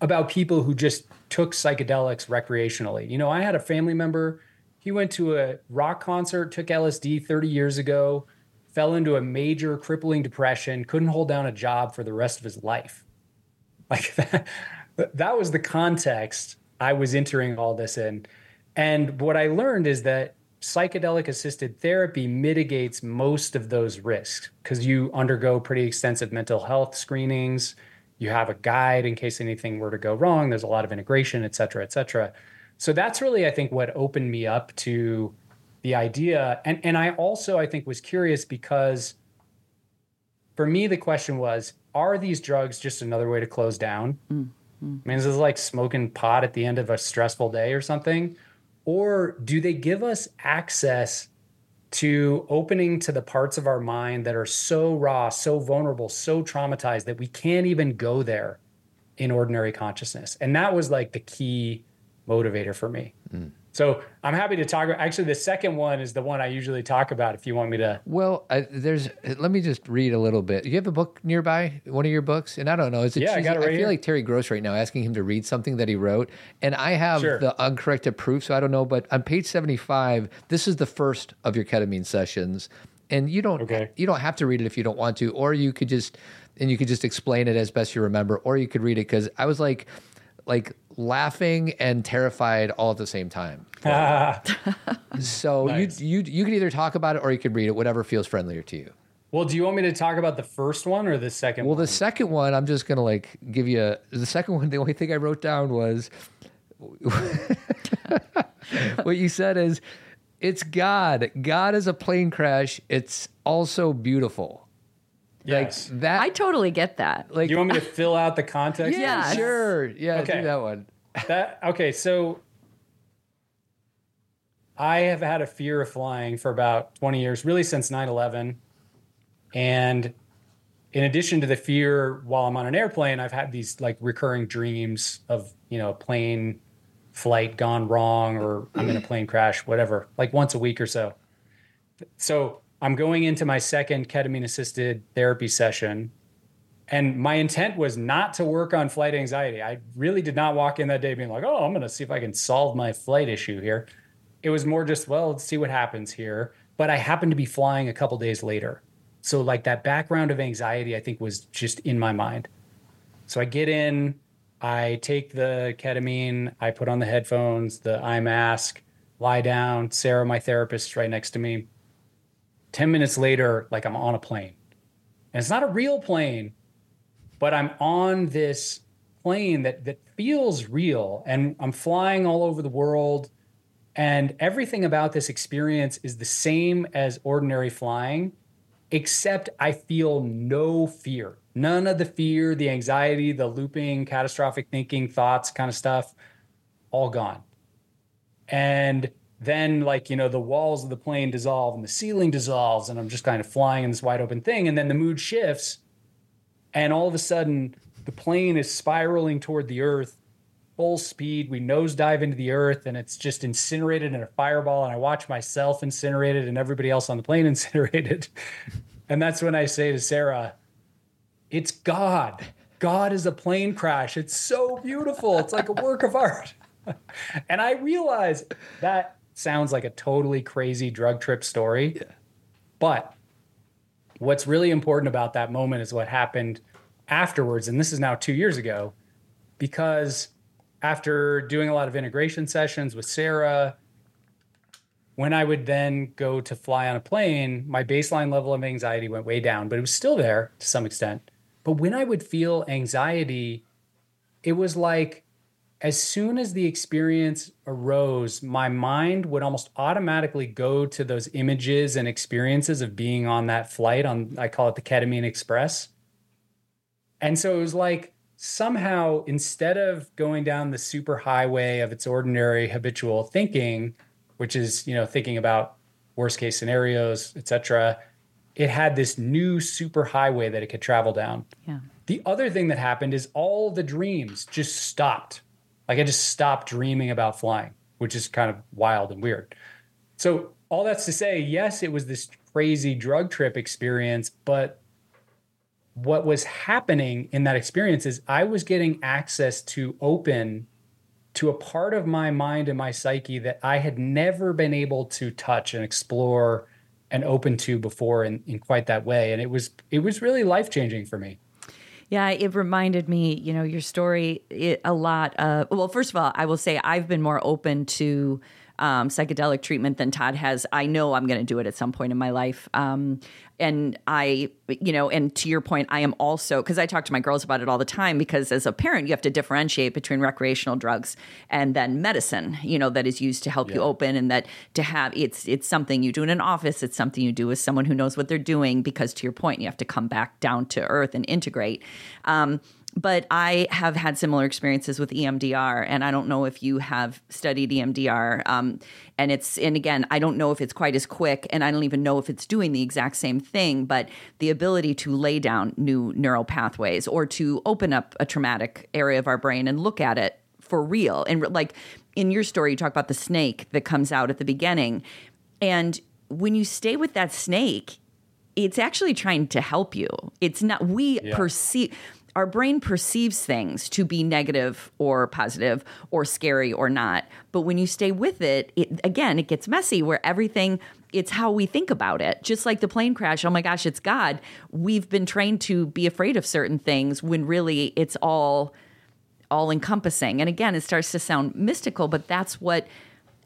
about people who just took psychedelics recreationally. You know, I had a family member, he went to a rock concert, took LSD 30 years ago, fell into a major crippling depression, couldn't hold down a job for the rest of his life. Like that, that was the context I was entering all this in. And what I learned is that psychedelic assisted therapy mitigates most of those risks because you undergo pretty extensive mental health screenings. You have a guide in case anything were to go wrong. There's a lot of integration, et cetera, et cetera. So that's really, I think, what opened me up to the idea. And, and I also, I think, was curious because for me, the question was are these drugs just another way to close down? Mm-hmm. I mean, is this like smoking pot at the end of a stressful day or something? Or do they give us access to opening to the parts of our mind that are so raw, so vulnerable, so traumatized that we can't even go there in ordinary consciousness? And that was like the key motivator for me. Mm. So I'm happy to talk. Actually, the second one is the one I usually talk about. If you want me to, well, I, there's. Let me just read a little bit. You have a book nearby, one of your books, and I don't know. Is it? Yeah, I got it right I feel here. like Terry Gross right now, asking him to read something that he wrote, and I have sure. the uncorrected proof, so I don't know. But on page 75, this is the first of your ketamine sessions, and you don't. Okay. You don't have to read it if you don't want to, or you could just and you could just explain it as best you remember, or you could read it because I was like like laughing and terrified all at the same time. so nice. you you you can either talk about it or you can read it, whatever feels friendlier to you. Well, do you want me to talk about the first one or the second well, one? the second one, I'm just gonna like give you a, the second one. The only thing I wrote down was what you said is it's God. God is a plane crash. It's also beautiful. Yes. Like that I totally get that. Like Do you want me to fill out the context? Yeah, sure. Yeah, okay. do that one. that okay, so I have had a fear of flying for about 20 years, really since 9/11. And in addition to the fear while I'm on an airplane, I've had these like recurring dreams of, you know, a plane flight gone wrong or I'm in a plane crash, whatever, like once a week or so. So I'm going into my second ketamine assisted therapy session. And my intent was not to work on flight anxiety. I really did not walk in that day being like, oh, I'm going to see if I can solve my flight issue here. It was more just, well, let's see what happens here. But I happened to be flying a couple days later. So, like that background of anxiety, I think was just in my mind. So I get in, I take the ketamine, I put on the headphones, the eye mask, lie down. Sarah, my therapist, right next to me 10 minutes later, like I'm on a plane. And it's not a real plane, but I'm on this plane that that feels real and I'm flying all over the world and everything about this experience is the same as ordinary flying except I feel no fear. None of the fear, the anxiety, the looping, catastrophic thinking, thoughts kind of stuff all gone. And then like you know the walls of the plane dissolve and the ceiling dissolves and i'm just kind of flying in this wide open thing and then the mood shifts and all of a sudden the plane is spiraling toward the earth full speed we nosedive into the earth and it's just incinerated in a fireball and i watch myself incinerated and everybody else on the plane incinerated and that's when i say to sarah it's God. God is a plane crash. It's so beautiful. It's like a work of art. and I realize that sounds like a totally crazy drug trip story. Yeah. But what's really important about that moment is what happened afterwards. And this is now two years ago, because after doing a lot of integration sessions with Sarah, when I would then go to fly on a plane, my baseline level of anxiety went way down, but it was still there to some extent. But when I would feel anxiety, it was like as soon as the experience arose, my mind would almost automatically go to those images and experiences of being on that flight on, I call it the ketamine express. And so it was like somehow instead of going down the super highway of its ordinary habitual thinking, which is you know thinking about worst case scenarios, etc. It had this new super highway that it could travel down. Yeah. The other thing that happened is all the dreams just stopped. Like I just stopped dreaming about flying, which is kind of wild and weird. So all that's to say, yes, it was this crazy drug trip experience, but what was happening in that experience is I was getting access to open to a part of my mind and my psyche that I had never been able to touch and explore and open to before in, in quite that way. And it was it was really life changing for me. Yeah, it reminded me, you know, your story it, a lot. Of, well, first of all, I will say I've been more open to um, psychedelic treatment than Todd has. I know I'm going to do it at some point in my life. Um, and I, you know, and to your point, I am also because I talk to my girls about it all the time. Because as a parent, you have to differentiate between recreational drugs and then medicine, you know, that is used to help yeah. you open, and that to have it's it's something you do in an office. It's something you do with someone who knows what they're doing. Because to your point, you have to come back down to earth and integrate. Um, but I have had similar experiences with EMDR, and I don't know if you have studied EMDR. Um, and it's and again, I don't know if it's quite as quick, and I don't even know if it's doing the exact same thing. But the ability to lay down new neural pathways or to open up a traumatic area of our brain and look at it for real, and like in your story, you talk about the snake that comes out at the beginning, and when you stay with that snake, it's actually trying to help you. It's not we yeah. perceive our brain perceives things to be negative or positive or scary or not. But when you stay with it, it again, it gets messy where everything it's how we think about it. Just like the plane crash, oh my gosh, it's God. We've been trained to be afraid of certain things when really it's all all encompassing. And again, it starts to sound mystical, but that's what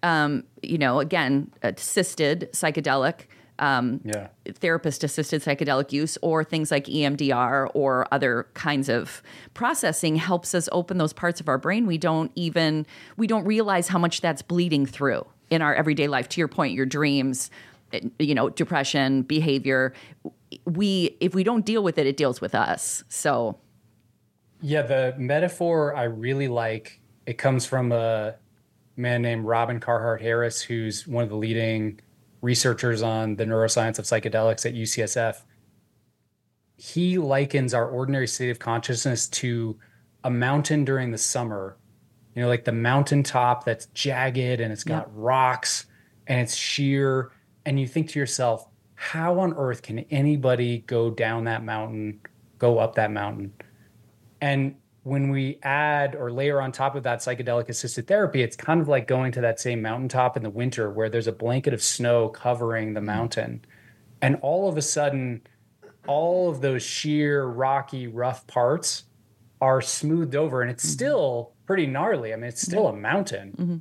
um, you know, again, assisted psychedelic um, yeah. therapist assisted psychedelic use or things like EMDR or other kinds of processing helps us open those parts of our brain. We don't even we don't realize how much that's bleeding through in our everyday life. To your point your dreams you know depression behavior we if we don't deal with it it deals with us. So yeah the metaphor i really like it comes from a man named robin carhart harris who's one of the leading researchers on the neuroscience of psychedelics at UCSF, he likens our ordinary state of consciousness to a mountain during the summer. You know, like the mountaintop that's jagged and it's got yep. rocks and it's sheer. And you think to yourself, how on earth can anybody go down that mountain, go up that mountain? And when we add or layer on top of that psychedelic assisted therapy, it's kind of like going to that same mountaintop in the winter where there's a blanket of snow covering the mm-hmm. mountain. And all of a sudden, all of those sheer, rocky, rough parts are smoothed over. And it's mm-hmm. still pretty gnarly. I mean, it's still a mountain. Mm-hmm.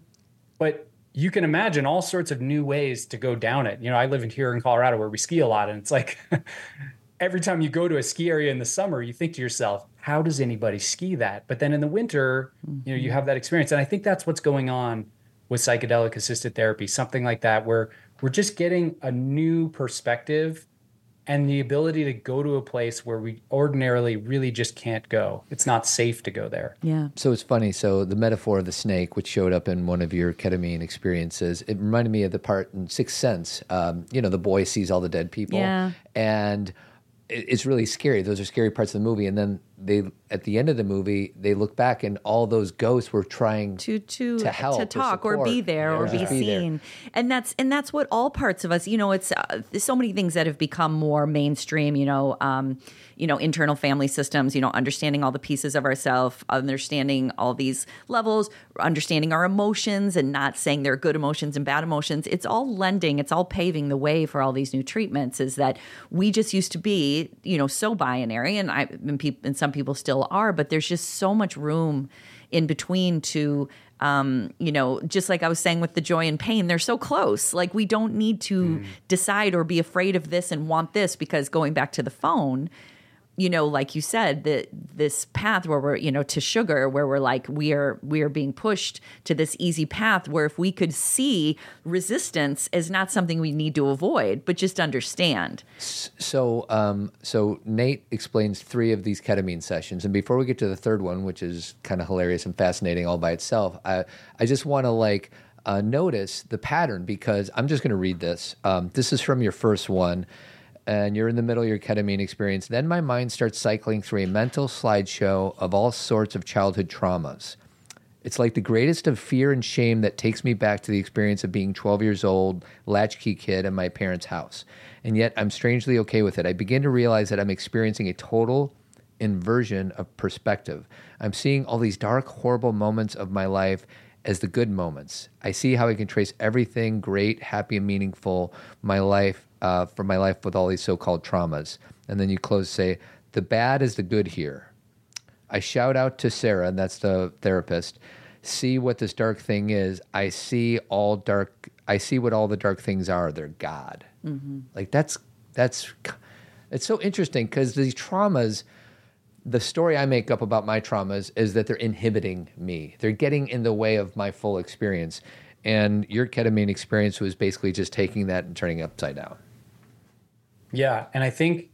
But you can imagine all sorts of new ways to go down it. You know, I live in here in Colorado where we ski a lot, and it's like every time you go to a ski area in the summer, you think to yourself, how does anybody ski that? But then in the winter, mm-hmm. you know, you mm-hmm. have that experience. And I think that's what's going on with psychedelic assisted therapy, something like that, where we're just getting a new perspective and the ability to go to a place where we ordinarily really just can't go. It's not safe to go there. Yeah. So it's funny. So the metaphor of the snake, which showed up in one of your ketamine experiences, it reminded me of the part in Sixth Sense. Um, you know, the boy sees all the dead people. Yeah. And it's really scary. Those are scary parts of the movie. And then they at the end of the movie they look back and all those ghosts were trying to to To help to talk or, support. be there or Yeah. be Just be there. seen and that's and that's what all parts of us you know it's uh, so many things that have become more mainstream you know um you know internal family systems you know understanding all the pieces of ourselves understanding all these levels understanding our emotions and not saying there are good emotions and bad emotions. It's all lending it's all paving the way for all these new treatments is that we just used to be you know so binary and i and, peop- and some people still are but there's just so much room in between to um, you know just like i was saying with the joy and pain they're so close. Like we don't need to decide or be afraid of this and want this because going back to the phone you know like you said that this path where we're you know to sugar where we're like we are we are being pushed to this easy path where if we could see resistance as not something we need to avoid but just understand. So, um, so Nate explains three of these ketamine sessions, and before we get to the third one, which is kind of hilarious and fascinating all by itself, I, I just want to like uh, notice the pattern because I'm just going to read this. Um, this is from your first one, and you're in the middle of your ketamine experience. Then my mind starts cycling through a mental slideshow of all sorts of childhood traumas. It's like the greatest of fear and shame that takes me back to the experience of being 12 years old, latchkey kid in my parents' house. And yet I'm strangely okay with it. I begin to realize that I'm experiencing a total inversion of perspective. I'm seeing all these dark, horrible moments of my life as the good moments. I see how I can trace everything great, happy, and meaningful my life uh, for my life with all these so-called traumas. And then you close say, the bad is the good here. I shout out to Sarah, and that's the therapist. See what this dark thing is. I see all dark. I see what all the dark things are. They're God. Like that's that's. It's so interesting because these traumas. The story I make up about my traumas is that they're inhibiting me. They're getting in the way of my full experience. And your ketamine experience was basically just taking that and turning it upside down. Yeah, and I think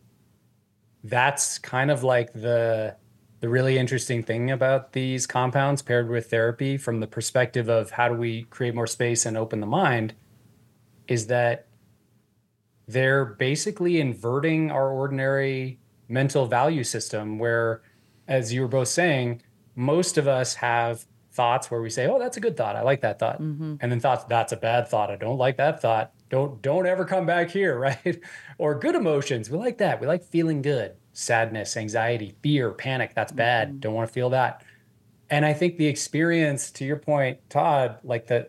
that's kind of like the the really interesting thing about these compounds paired with therapy from the perspective of how do we create more space and open the mind is that they're basically inverting our ordinary mental value system where as you were both saying most of us have thoughts where we say oh that's a good thought. I like that thought. Mm-hmm. And then thoughts that's a bad thought. I don't like that thought don't don't ever come back here right? Or good emotions. We like that. We like feeling good. Sadness anxiety fear panic. That's bad. Mm-hmm. Don't want to feel that. And i think the experience to your point todd like the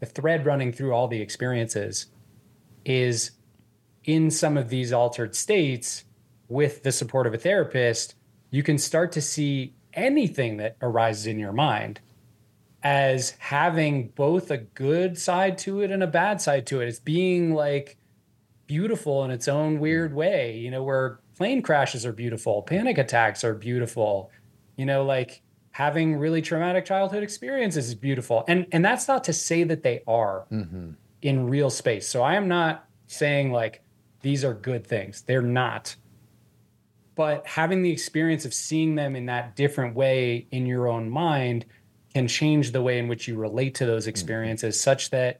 the thread running through all the experiences is in some of these altered states with the support of a therapist, you can start to see anything that arises in your mind as having both a good side to it and a bad side to it. It's being like beautiful in its own weird way, you know, where plane crashes are beautiful, panic attacks are beautiful, you know, like having really traumatic childhood experiences is beautiful. And and that's not to say that they are mm-hmm. in real space. So I am not saying like these are good things. They're not. But having the experience of seeing them in that different way in your own mind can change the way in which you relate to those experiences such that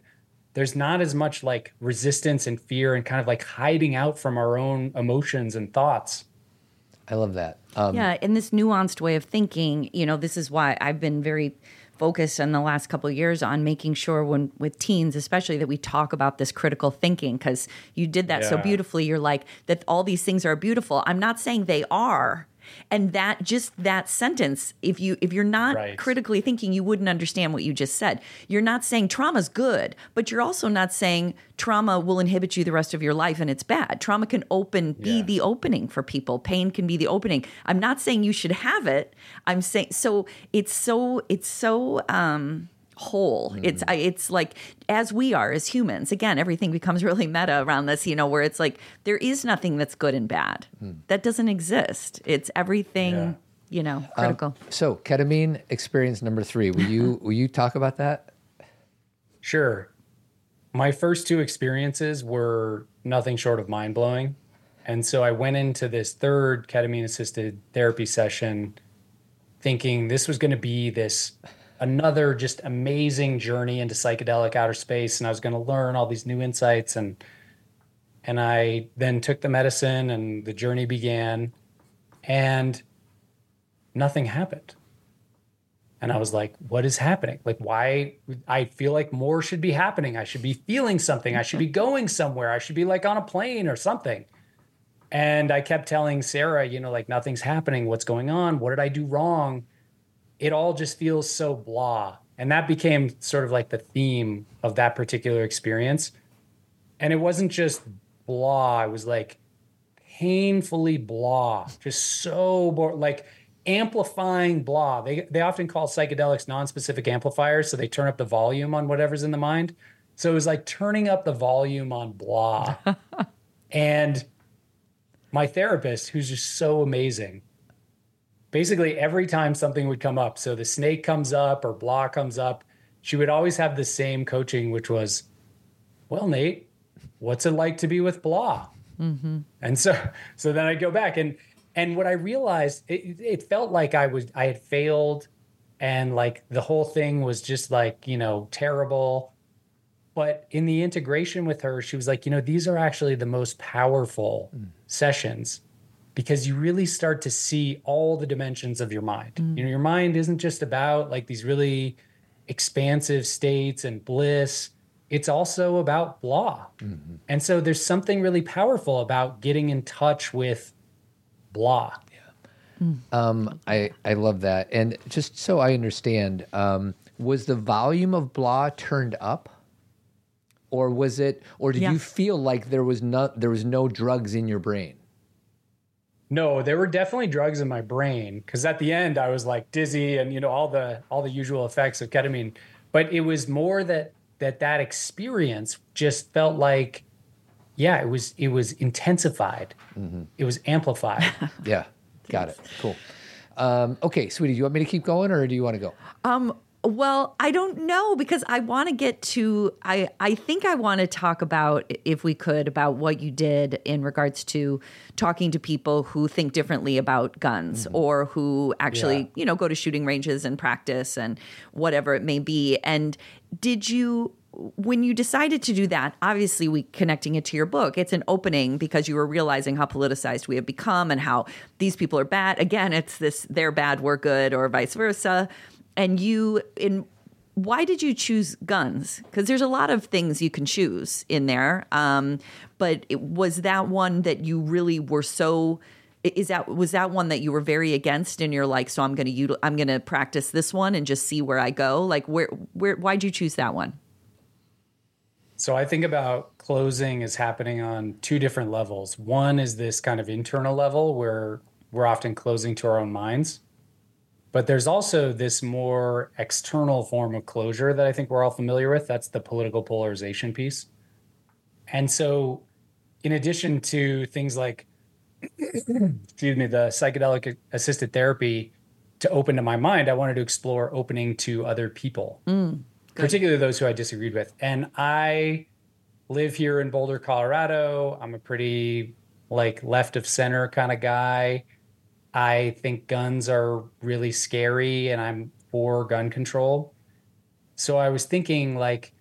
there's not as much like resistance and fear and kind of like hiding out from our own emotions and thoughts. I love that. Um, yeah, in this nuanced way of thinking, you know, this is why I've been very focused in the last couple of years on making sure when with teens especially that we talk about this critical thinking because you did that so beautifully you're like that all these things are beautiful i'm not saying they are and that just that sentence if you if you're not Right. critically thinking you wouldn't understand what you just said. You're not saying trauma's good but you're also not saying trauma will inhibit you the rest of your life and it's bad. Trauma can open be Yeah. the opening for people. Pain can be the opening. I'm not saying you should have it. I'm saying so it's so it's so um whole it's mm. I it's like as we are as humans again everything becomes really meta around this you know where it's like there is nothing that's good and bad hmm. that doesn't exist it's everything Yeah. you know um, critical So ketamine experience number three. Will you will you talk about that? Sure. My first two experiences were nothing short of mind blowing. And so I went into this third ketamine assisted therapy session thinking this was going to be this another just amazing journey into psychedelic outer space and I was going to learn all these new insights and and I then took the medicine and the journey began and nothing happened. And I was like, what is happening? Like, why? I feel like more should be happening. I should be feeling something. I should be mm-hmm. going somewhere. I should be like on a plane or something. And I kept telling Sarah, you know, like, nothing's happening. What's going on? What did I do wrong? It all just feels so blah. And that became sort of like the theme of that particular experience. And it wasn't just blah, it was like painfully blah, just so. Like, amplifying blah. They they often call psychedelics non-specific amplifiers, so they turn up the volume on whatever's in the mind. So it was like turning up the volume on blah. and my therapist, who's just so amazing, basically every time something would come up, so the snake comes up or blah comes up, she would always have the same coaching, which was, well, Nate, what's it like to be with blah? Mm-hmm. And so, so then I go back and and what I realized, it, it felt like I was I had failed, and like the whole thing was just like you know terrible. But in the integration with her, she was like, you know, these are actually the most powerful mm. sessions because you really start to see all the dimensions of your mind. Mm. You know, your mind isn't just about like these really expansive states and bliss. It's also about blah. Mm-hmm. And so there's something really powerful about getting in touch with blah. Yeah. Mm. Um, I I love that. And just so I understand, um, was the volume of blah turned up? Or was it or did yeah. you feel like there was not there was no drugs in your brain? No, there were definitely drugs in my brain because at the end I was like dizzy and you know all the all the usual effects of ketamine, but it was more that that that experience just felt like yeah, it was it was intensified. Mm-hmm. It was amplified. yeah, got it. Cool. Um, okay, sweetie, do you want me to keep going, or do you want to go? Um, well, I don't know because I want to get to I I think I want to talk about if we could about what you did in regards to talking to people who think differently about guns mm-hmm. or who actually, yeah. you know, go to shooting ranges and practice and whatever it may be. And did you when you decided to do that, obviously we connecting it to your book, it's an opening because you were realizing how politicized we have become and how these people are bad. Again, it's this they're bad, we're good, or vice versa. And you in why did you choose guns? Because there's a lot of things you can choose in there. Um, but it, was that one that you really were so is that was that one that you were very against and you're like so i'm going to i'm to practice this one and just see where i go like where where why'd you choose that one so I think about closing is happening on two different levels. One is this kind of internal level where we're often closing to our own minds. But there's also this more external form of closure that I think we're all familiar with. That's the political polarization piece. And so, in addition to things like, excuse me, the psychedelic assisted therapy to open to my mind, I wanted to explore opening to other people. Mm particularly those who I disagreed with. And I live here in Boulder, Colorado. I'm a pretty like left of center kind of guy. I think guns are really scary and I'm for gun control. So I was thinking like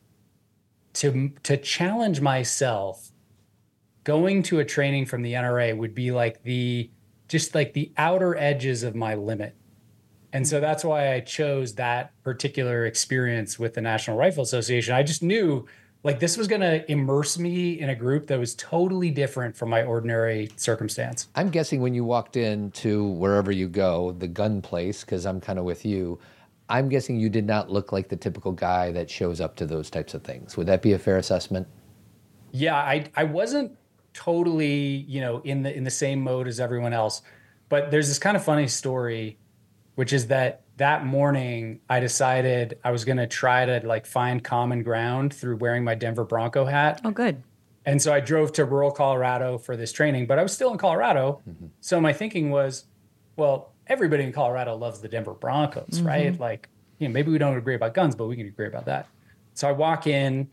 to to challenge myself going to a training from the NRA would be like the just like the outer edges of my limit and so that's why I chose that particular experience with the National Rifle Association. I just knew like this was going to immerse me in a group that was totally different from my ordinary circumstance. I'm guessing when you walked into wherever you go, the gun place, because I'm kind of with you, I'm guessing you did not look like the typical guy that shows up to those types of things. Would that be a fair assessment? Yeah, I I wasn't totally, you know, in the in the same mode as everyone else. But there's this kind of funny story which is that that morning I decided I was going to try to like find common ground through wearing my Denver Bronco hat. Oh, good. And so I drove to rural Colorado for this training, but I was still in Colorado. Mm-hmm. So my thinking was, well, everybody in Colorado loves the Denver Broncos, mm-hmm. right? Like, you know, maybe we don't agree about guns, but we can agree about that. So I walk in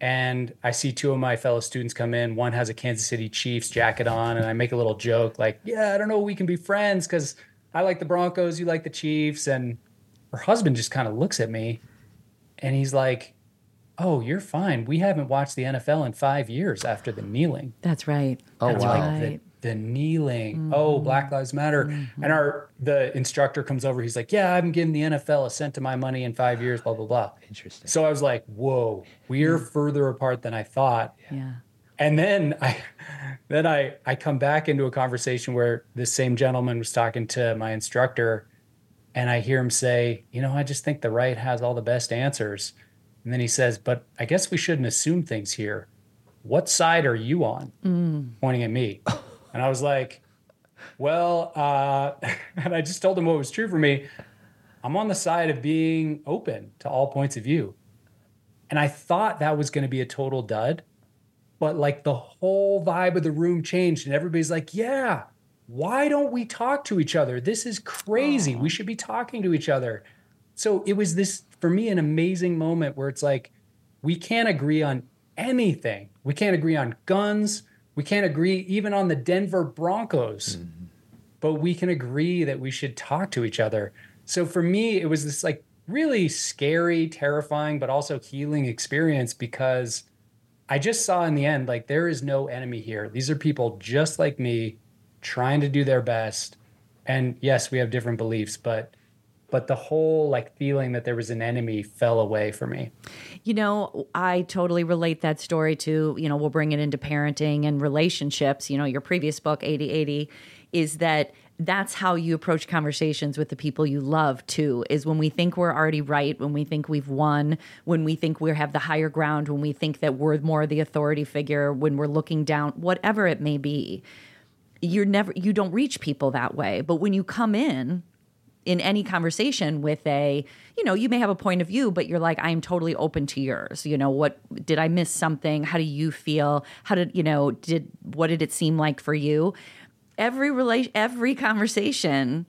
and I see two of my fellow students come in. One has a Kansas City Chiefs jacket on, and I make a little joke like, yeah, I don't know, we can be friends because I like the Broncos, you like the Chiefs. And her husband just kind of looks at me and he's like, Oh, you're fine. We haven't watched the NFL in five years after the kneeling. That's right. Oh, That's wow. Right. The, the kneeling. Oh, mm-hmm. Black Lives Matter. Mm-hmm. And our the instructor comes over. He's like, "Yeah, I'm giving the NFL a cent of my money in five years." Blah blah blah. Interesting. So I was like, "Whoa, we're mm. further apart than I thought." Yeah. And then I then I I come back into a conversation where this same gentleman was talking to my instructor and I hear him say, "You know, I just think the right has all the best answers." And then he says, "But I guess we shouldn't assume things here. What side are you on?" Pointing at me. And I was like, "Well, uh, and I just told him what was true for me. I'm on the side of being open to all points of view." And I thought that was going to be a total dud but like the whole vibe of the room changed and everybody's like yeah why don't we talk to each other? This is crazy. We should be talking to each other. So it was this for me an amazing moment where it's like we can't agree on anything. We can't agree on guns. We can't agree even on the denver broncos. Mm-hmm. But we can agree that we should talk to each other. So for me it was this like really scary terrifying but also healing experience because I just saw in the end, like, there is no enemy here. These are people just like me trying to do their best. And yes, we have different beliefs, but but the whole like feeling that there was an enemy fell away for me. You know, I totally relate that story to, you know, we'll bring it into parenting and relationships. You know, your previous book, 80/80, is that that's how you approach conversations with the people you love too is when we think we're already right when we think we've won when we think we have the higher ground when we think that we're more the authority figure when we're looking down whatever it may be you're never you don't reach people that way. But when you come in in any conversation with a you know you may have a point of view but you're like i'm totally open to yours. You know what did i miss something? How do you feel? How did you know did what did it seem like for you every relation every conversation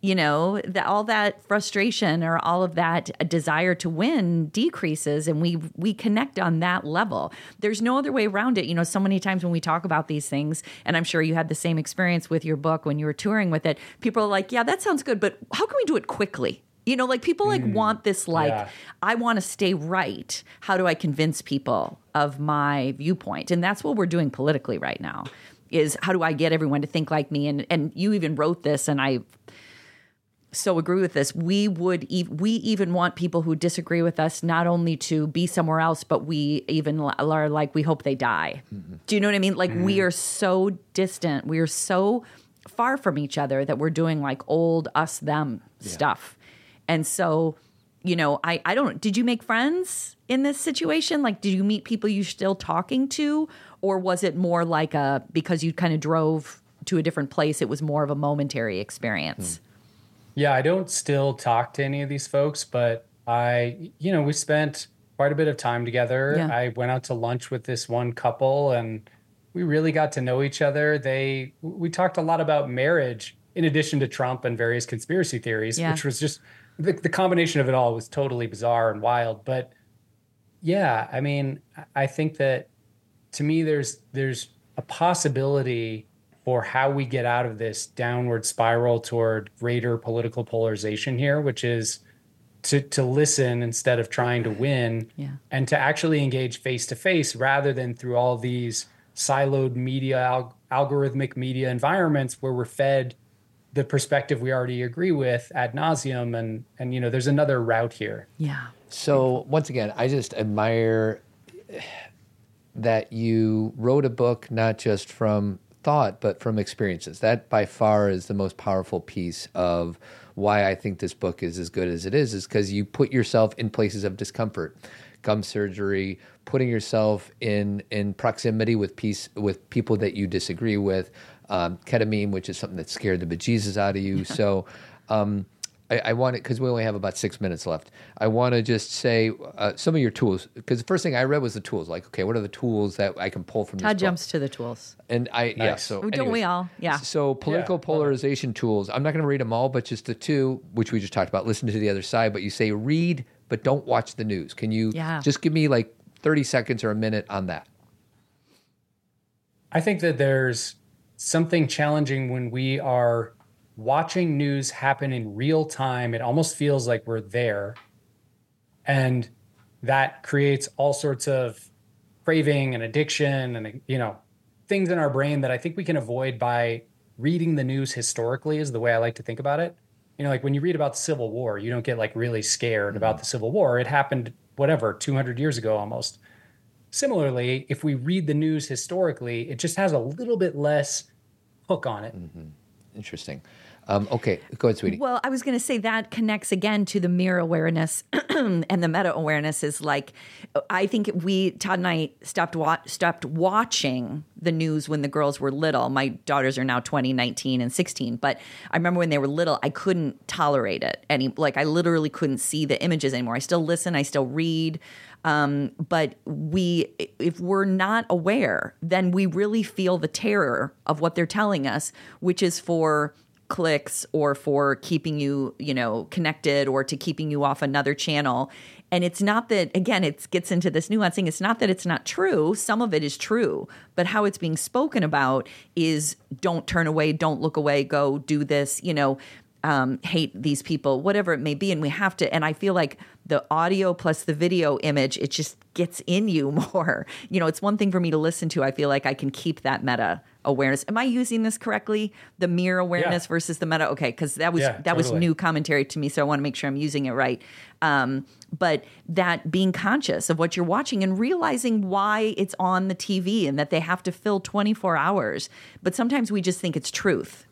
you know that all that frustration or all of that desire to win decreases and we we connect on that level. There's no other way around it. You know so many times when we talk about these things and i'm sure you had the same experience with your book when you were touring with it people are like yeah that sounds good but how can we do it quickly? You know like people like mm. want this like yeah. i want to stay right. How do i convince people of my viewpoint? And that's what we're doing politically right now is how do i get everyone to think like me and and you even wrote this and i so agree with this. We would e- we even want people who disagree with us not only to be somewhere else, but we even l- are like we hope they die. Do you know what I mean? Like we mm-hmm. are so distant. We are so far from each other that we're doing like old us them stuff. And so, you know, I I don't. Did you make friends in this situation? Like, did you meet people you're still talking to, or was it more like a because you kind of drove to a different place? It was more of a momentary experience. Hmm. Yeah, I don't still talk to any of these folks, but I, you know, we spent quite a bit of time together. Yeah. I went out to lunch with this one couple and we really got to know each other. They, we talked a lot about marriage in addition to Trump and various conspiracy theories, Yeah. which was just the, the combination of it all was totally bizarre and wild. But yeah, I mean, I- I think that to me, there's, there's a possibility for how we get out of this downward spiral toward greater political polarization here, which is to to listen instead of trying to win, Yeah. and to actually engage face to face rather than through all these siloed media al- algorithmic media environments where we're fed the perspective we already agree with ad nauseum and and you know there's another route here Yeah. So once again, I just admire that you wrote a book not just from thought but from experiences. That by far is the most powerful piece of why I think this book is as good as it is is because you put yourself in places of discomfort. Gum surgery, putting yourself in in proximity with peace with people that you disagree with, um, ketamine, which is something that scared the bejesus out of you. So, um, I, I want it because we only have about six minutes left. I want to just say uh, some of your tools because the first thing I read was the tools. Like, okay, what are the tools that I can pull from this Todd book? jumps to the tools. And I yeah. Nice. So Don't we all? Yeah. So political Yeah, love it. polarization tools. I'm not going to read them all, but just the two which we just talked about. Listen to the other side, but you say read, but don't watch the news. Can you Yeah. just give me like 30 seconds or a minute on that? I think that there's something challenging when we are watching news happen in real time. It almost feels like we're there. And that creates all sorts of craving and addiction and, you know, things in our brain that I think we can avoid by reading the news historically, is the way I like to think about it. You know, like when you read about the Civil War, you don't get like really scared about mm-hmm. the Civil War. It happened, whatever, 200 years ago almost. Similarly, if we read the news historically, it just has a little bit less hook on it. Mm-hmm. Interesting. Um, okay, go ahead, sweetie. Well, I was going to say that connects again to the mirror awareness and the meta awareness is like I think we Todd and I stopped wa- stopped watching the news when the girls were little. My daughters are now 20, 19 and 16, but I remember when they were little I couldn't tolerate it any like I literally couldn't see the images anymore. I still listen, I still read, um, but we if we're not aware, then we really feel the terror of what they're telling us, which is for clicks or for keeping you, you know, connected or to keeping you off another channel. And it's not that again, it gets into this nuancing. It's not that it's not true. Some of it is true, but how it's being spoken about is don't turn away, don't look away, go do this, you know, um, hate these people, whatever it may be. And we have to, and I feel like the audio plus the video image, it just gets in you more. You know, it's one thing for me to listen to. I feel like I can keep that meta awareness. Am I using this correctly? The mirror awareness Yeah. versus the meta. Okay, because that was Yeah, that was new commentary to me, so I want to make sure I'm using it right. Um, but that being conscious of what you're watching and realizing why it's on the TV and that they have to fill 24 hours. But sometimes we just think it's truth.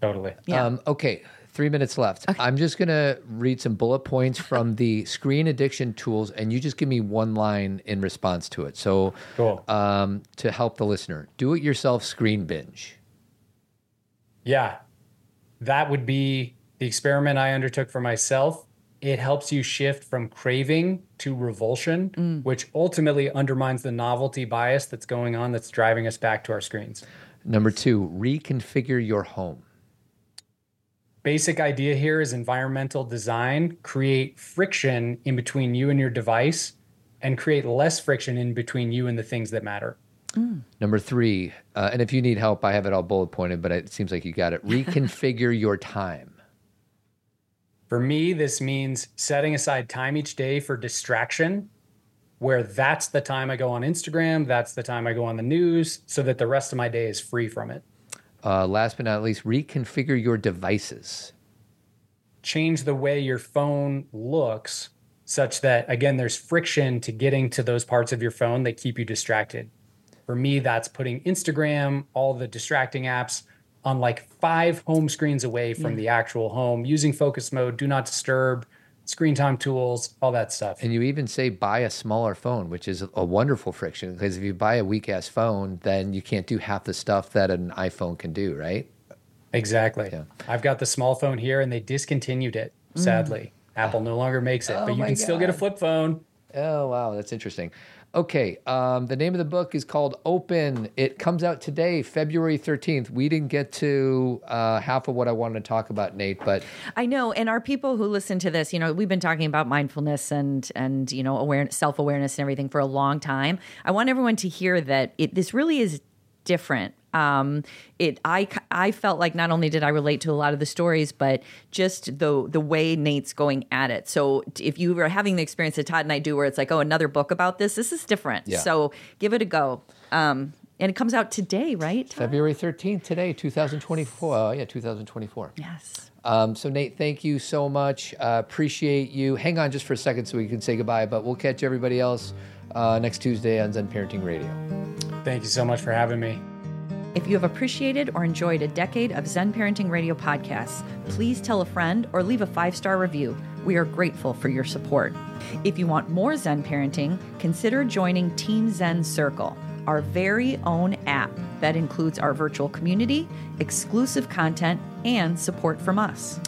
Totally. Yeah. Um, okay, three minutes left. I'm just going to read some bullet points from the screen addiction tools, and you just give me one line in response to it. So, Cool. um, to help the listener, do it yourself screen binge. Yeah. That would be the experiment I undertook for myself. It helps you shift from craving to revulsion, which ultimately undermines the novelty bias that's going on that's driving us back to our screens. Number two, reconfigure your home. Basic idea here is environmental design, create friction in between you and your device and create less friction in between you and the things that matter. Number three, uh, and if you need help, I have it all bullet pointed, but it seems like you got it. Reconfigure your time. For me, this means setting aside time each day for distraction, where that's the time I go on Instagram, that's the time I go on the news, so that the rest of my day is free from it. Uh, last but not least, reconfigure your devices. Change the way your phone looks such that, again, there's friction to getting to those parts of your phone that keep you distracted. For me, that's putting Instagram, all the distracting apps on like five home screens away from the actual home, using focus mode, do not disturb, screen time tools, all that stuff. And you even say buy a smaller phone, which is a wonderful friction because if you buy a weak ass phone, then you can't do half the stuff that an iPhone can do, right? Exactly. Yeah. I've got the small phone here and they discontinued it, mm. sadly. Apple no longer makes it, Oh but you can still get a flip phone. Oh, wow. That's interesting. Okay. Um, the name of the book is called Open. It comes out today, February 13th. We didn't get to uh, half of what I wanted to talk about, Nate, but I know, and our people who listen to this, you know, we've been talking about mindfulness and and you know self awareness, and everything for a long time. I want everyone to hear that it this really is different. Um, it I I felt like not only did I relate to a lot of the stories, but just the the way Nate's going at it. So if you were having the experience that Todd and I do, where it's like, oh, another book about this, this is different. Yeah. So give it a go. Um, and it comes out today, right? Todd? February 13th today, 2024. Uh, yeah, 2024. Yes. Um, so, Nate, thank you so much. Uh, appreciate you. Hang on just for a second so we can say goodbye, but we'll catch everybody else uh, next Tuesday on Zen Parenting Radio. Thank you so much for having me. If you have appreciated or enjoyed a decade of Zen Parenting Radio podcasts, please tell a friend or leave a five star review. We are grateful for your support. If you want more Zen parenting, consider joining Team Zen Circle, our very own app that includes our virtual community, exclusive content, and support from us.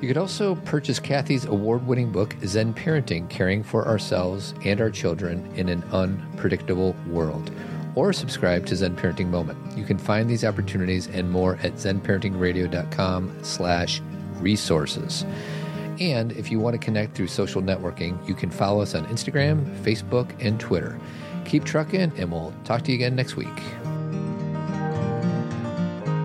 You could also purchase Cathy's award winning book, Zen Parenting Caring for Ourselves and Our Children in an Unpredictable World, or subscribe to Zen Parenting Moment. You can find these opportunities and more at zenparentingradio.com slash resources. And if you want to connect through social networking, you can follow us on Instagram, Facebook, and Twitter. Keep trucking, and we'll talk to you again next week.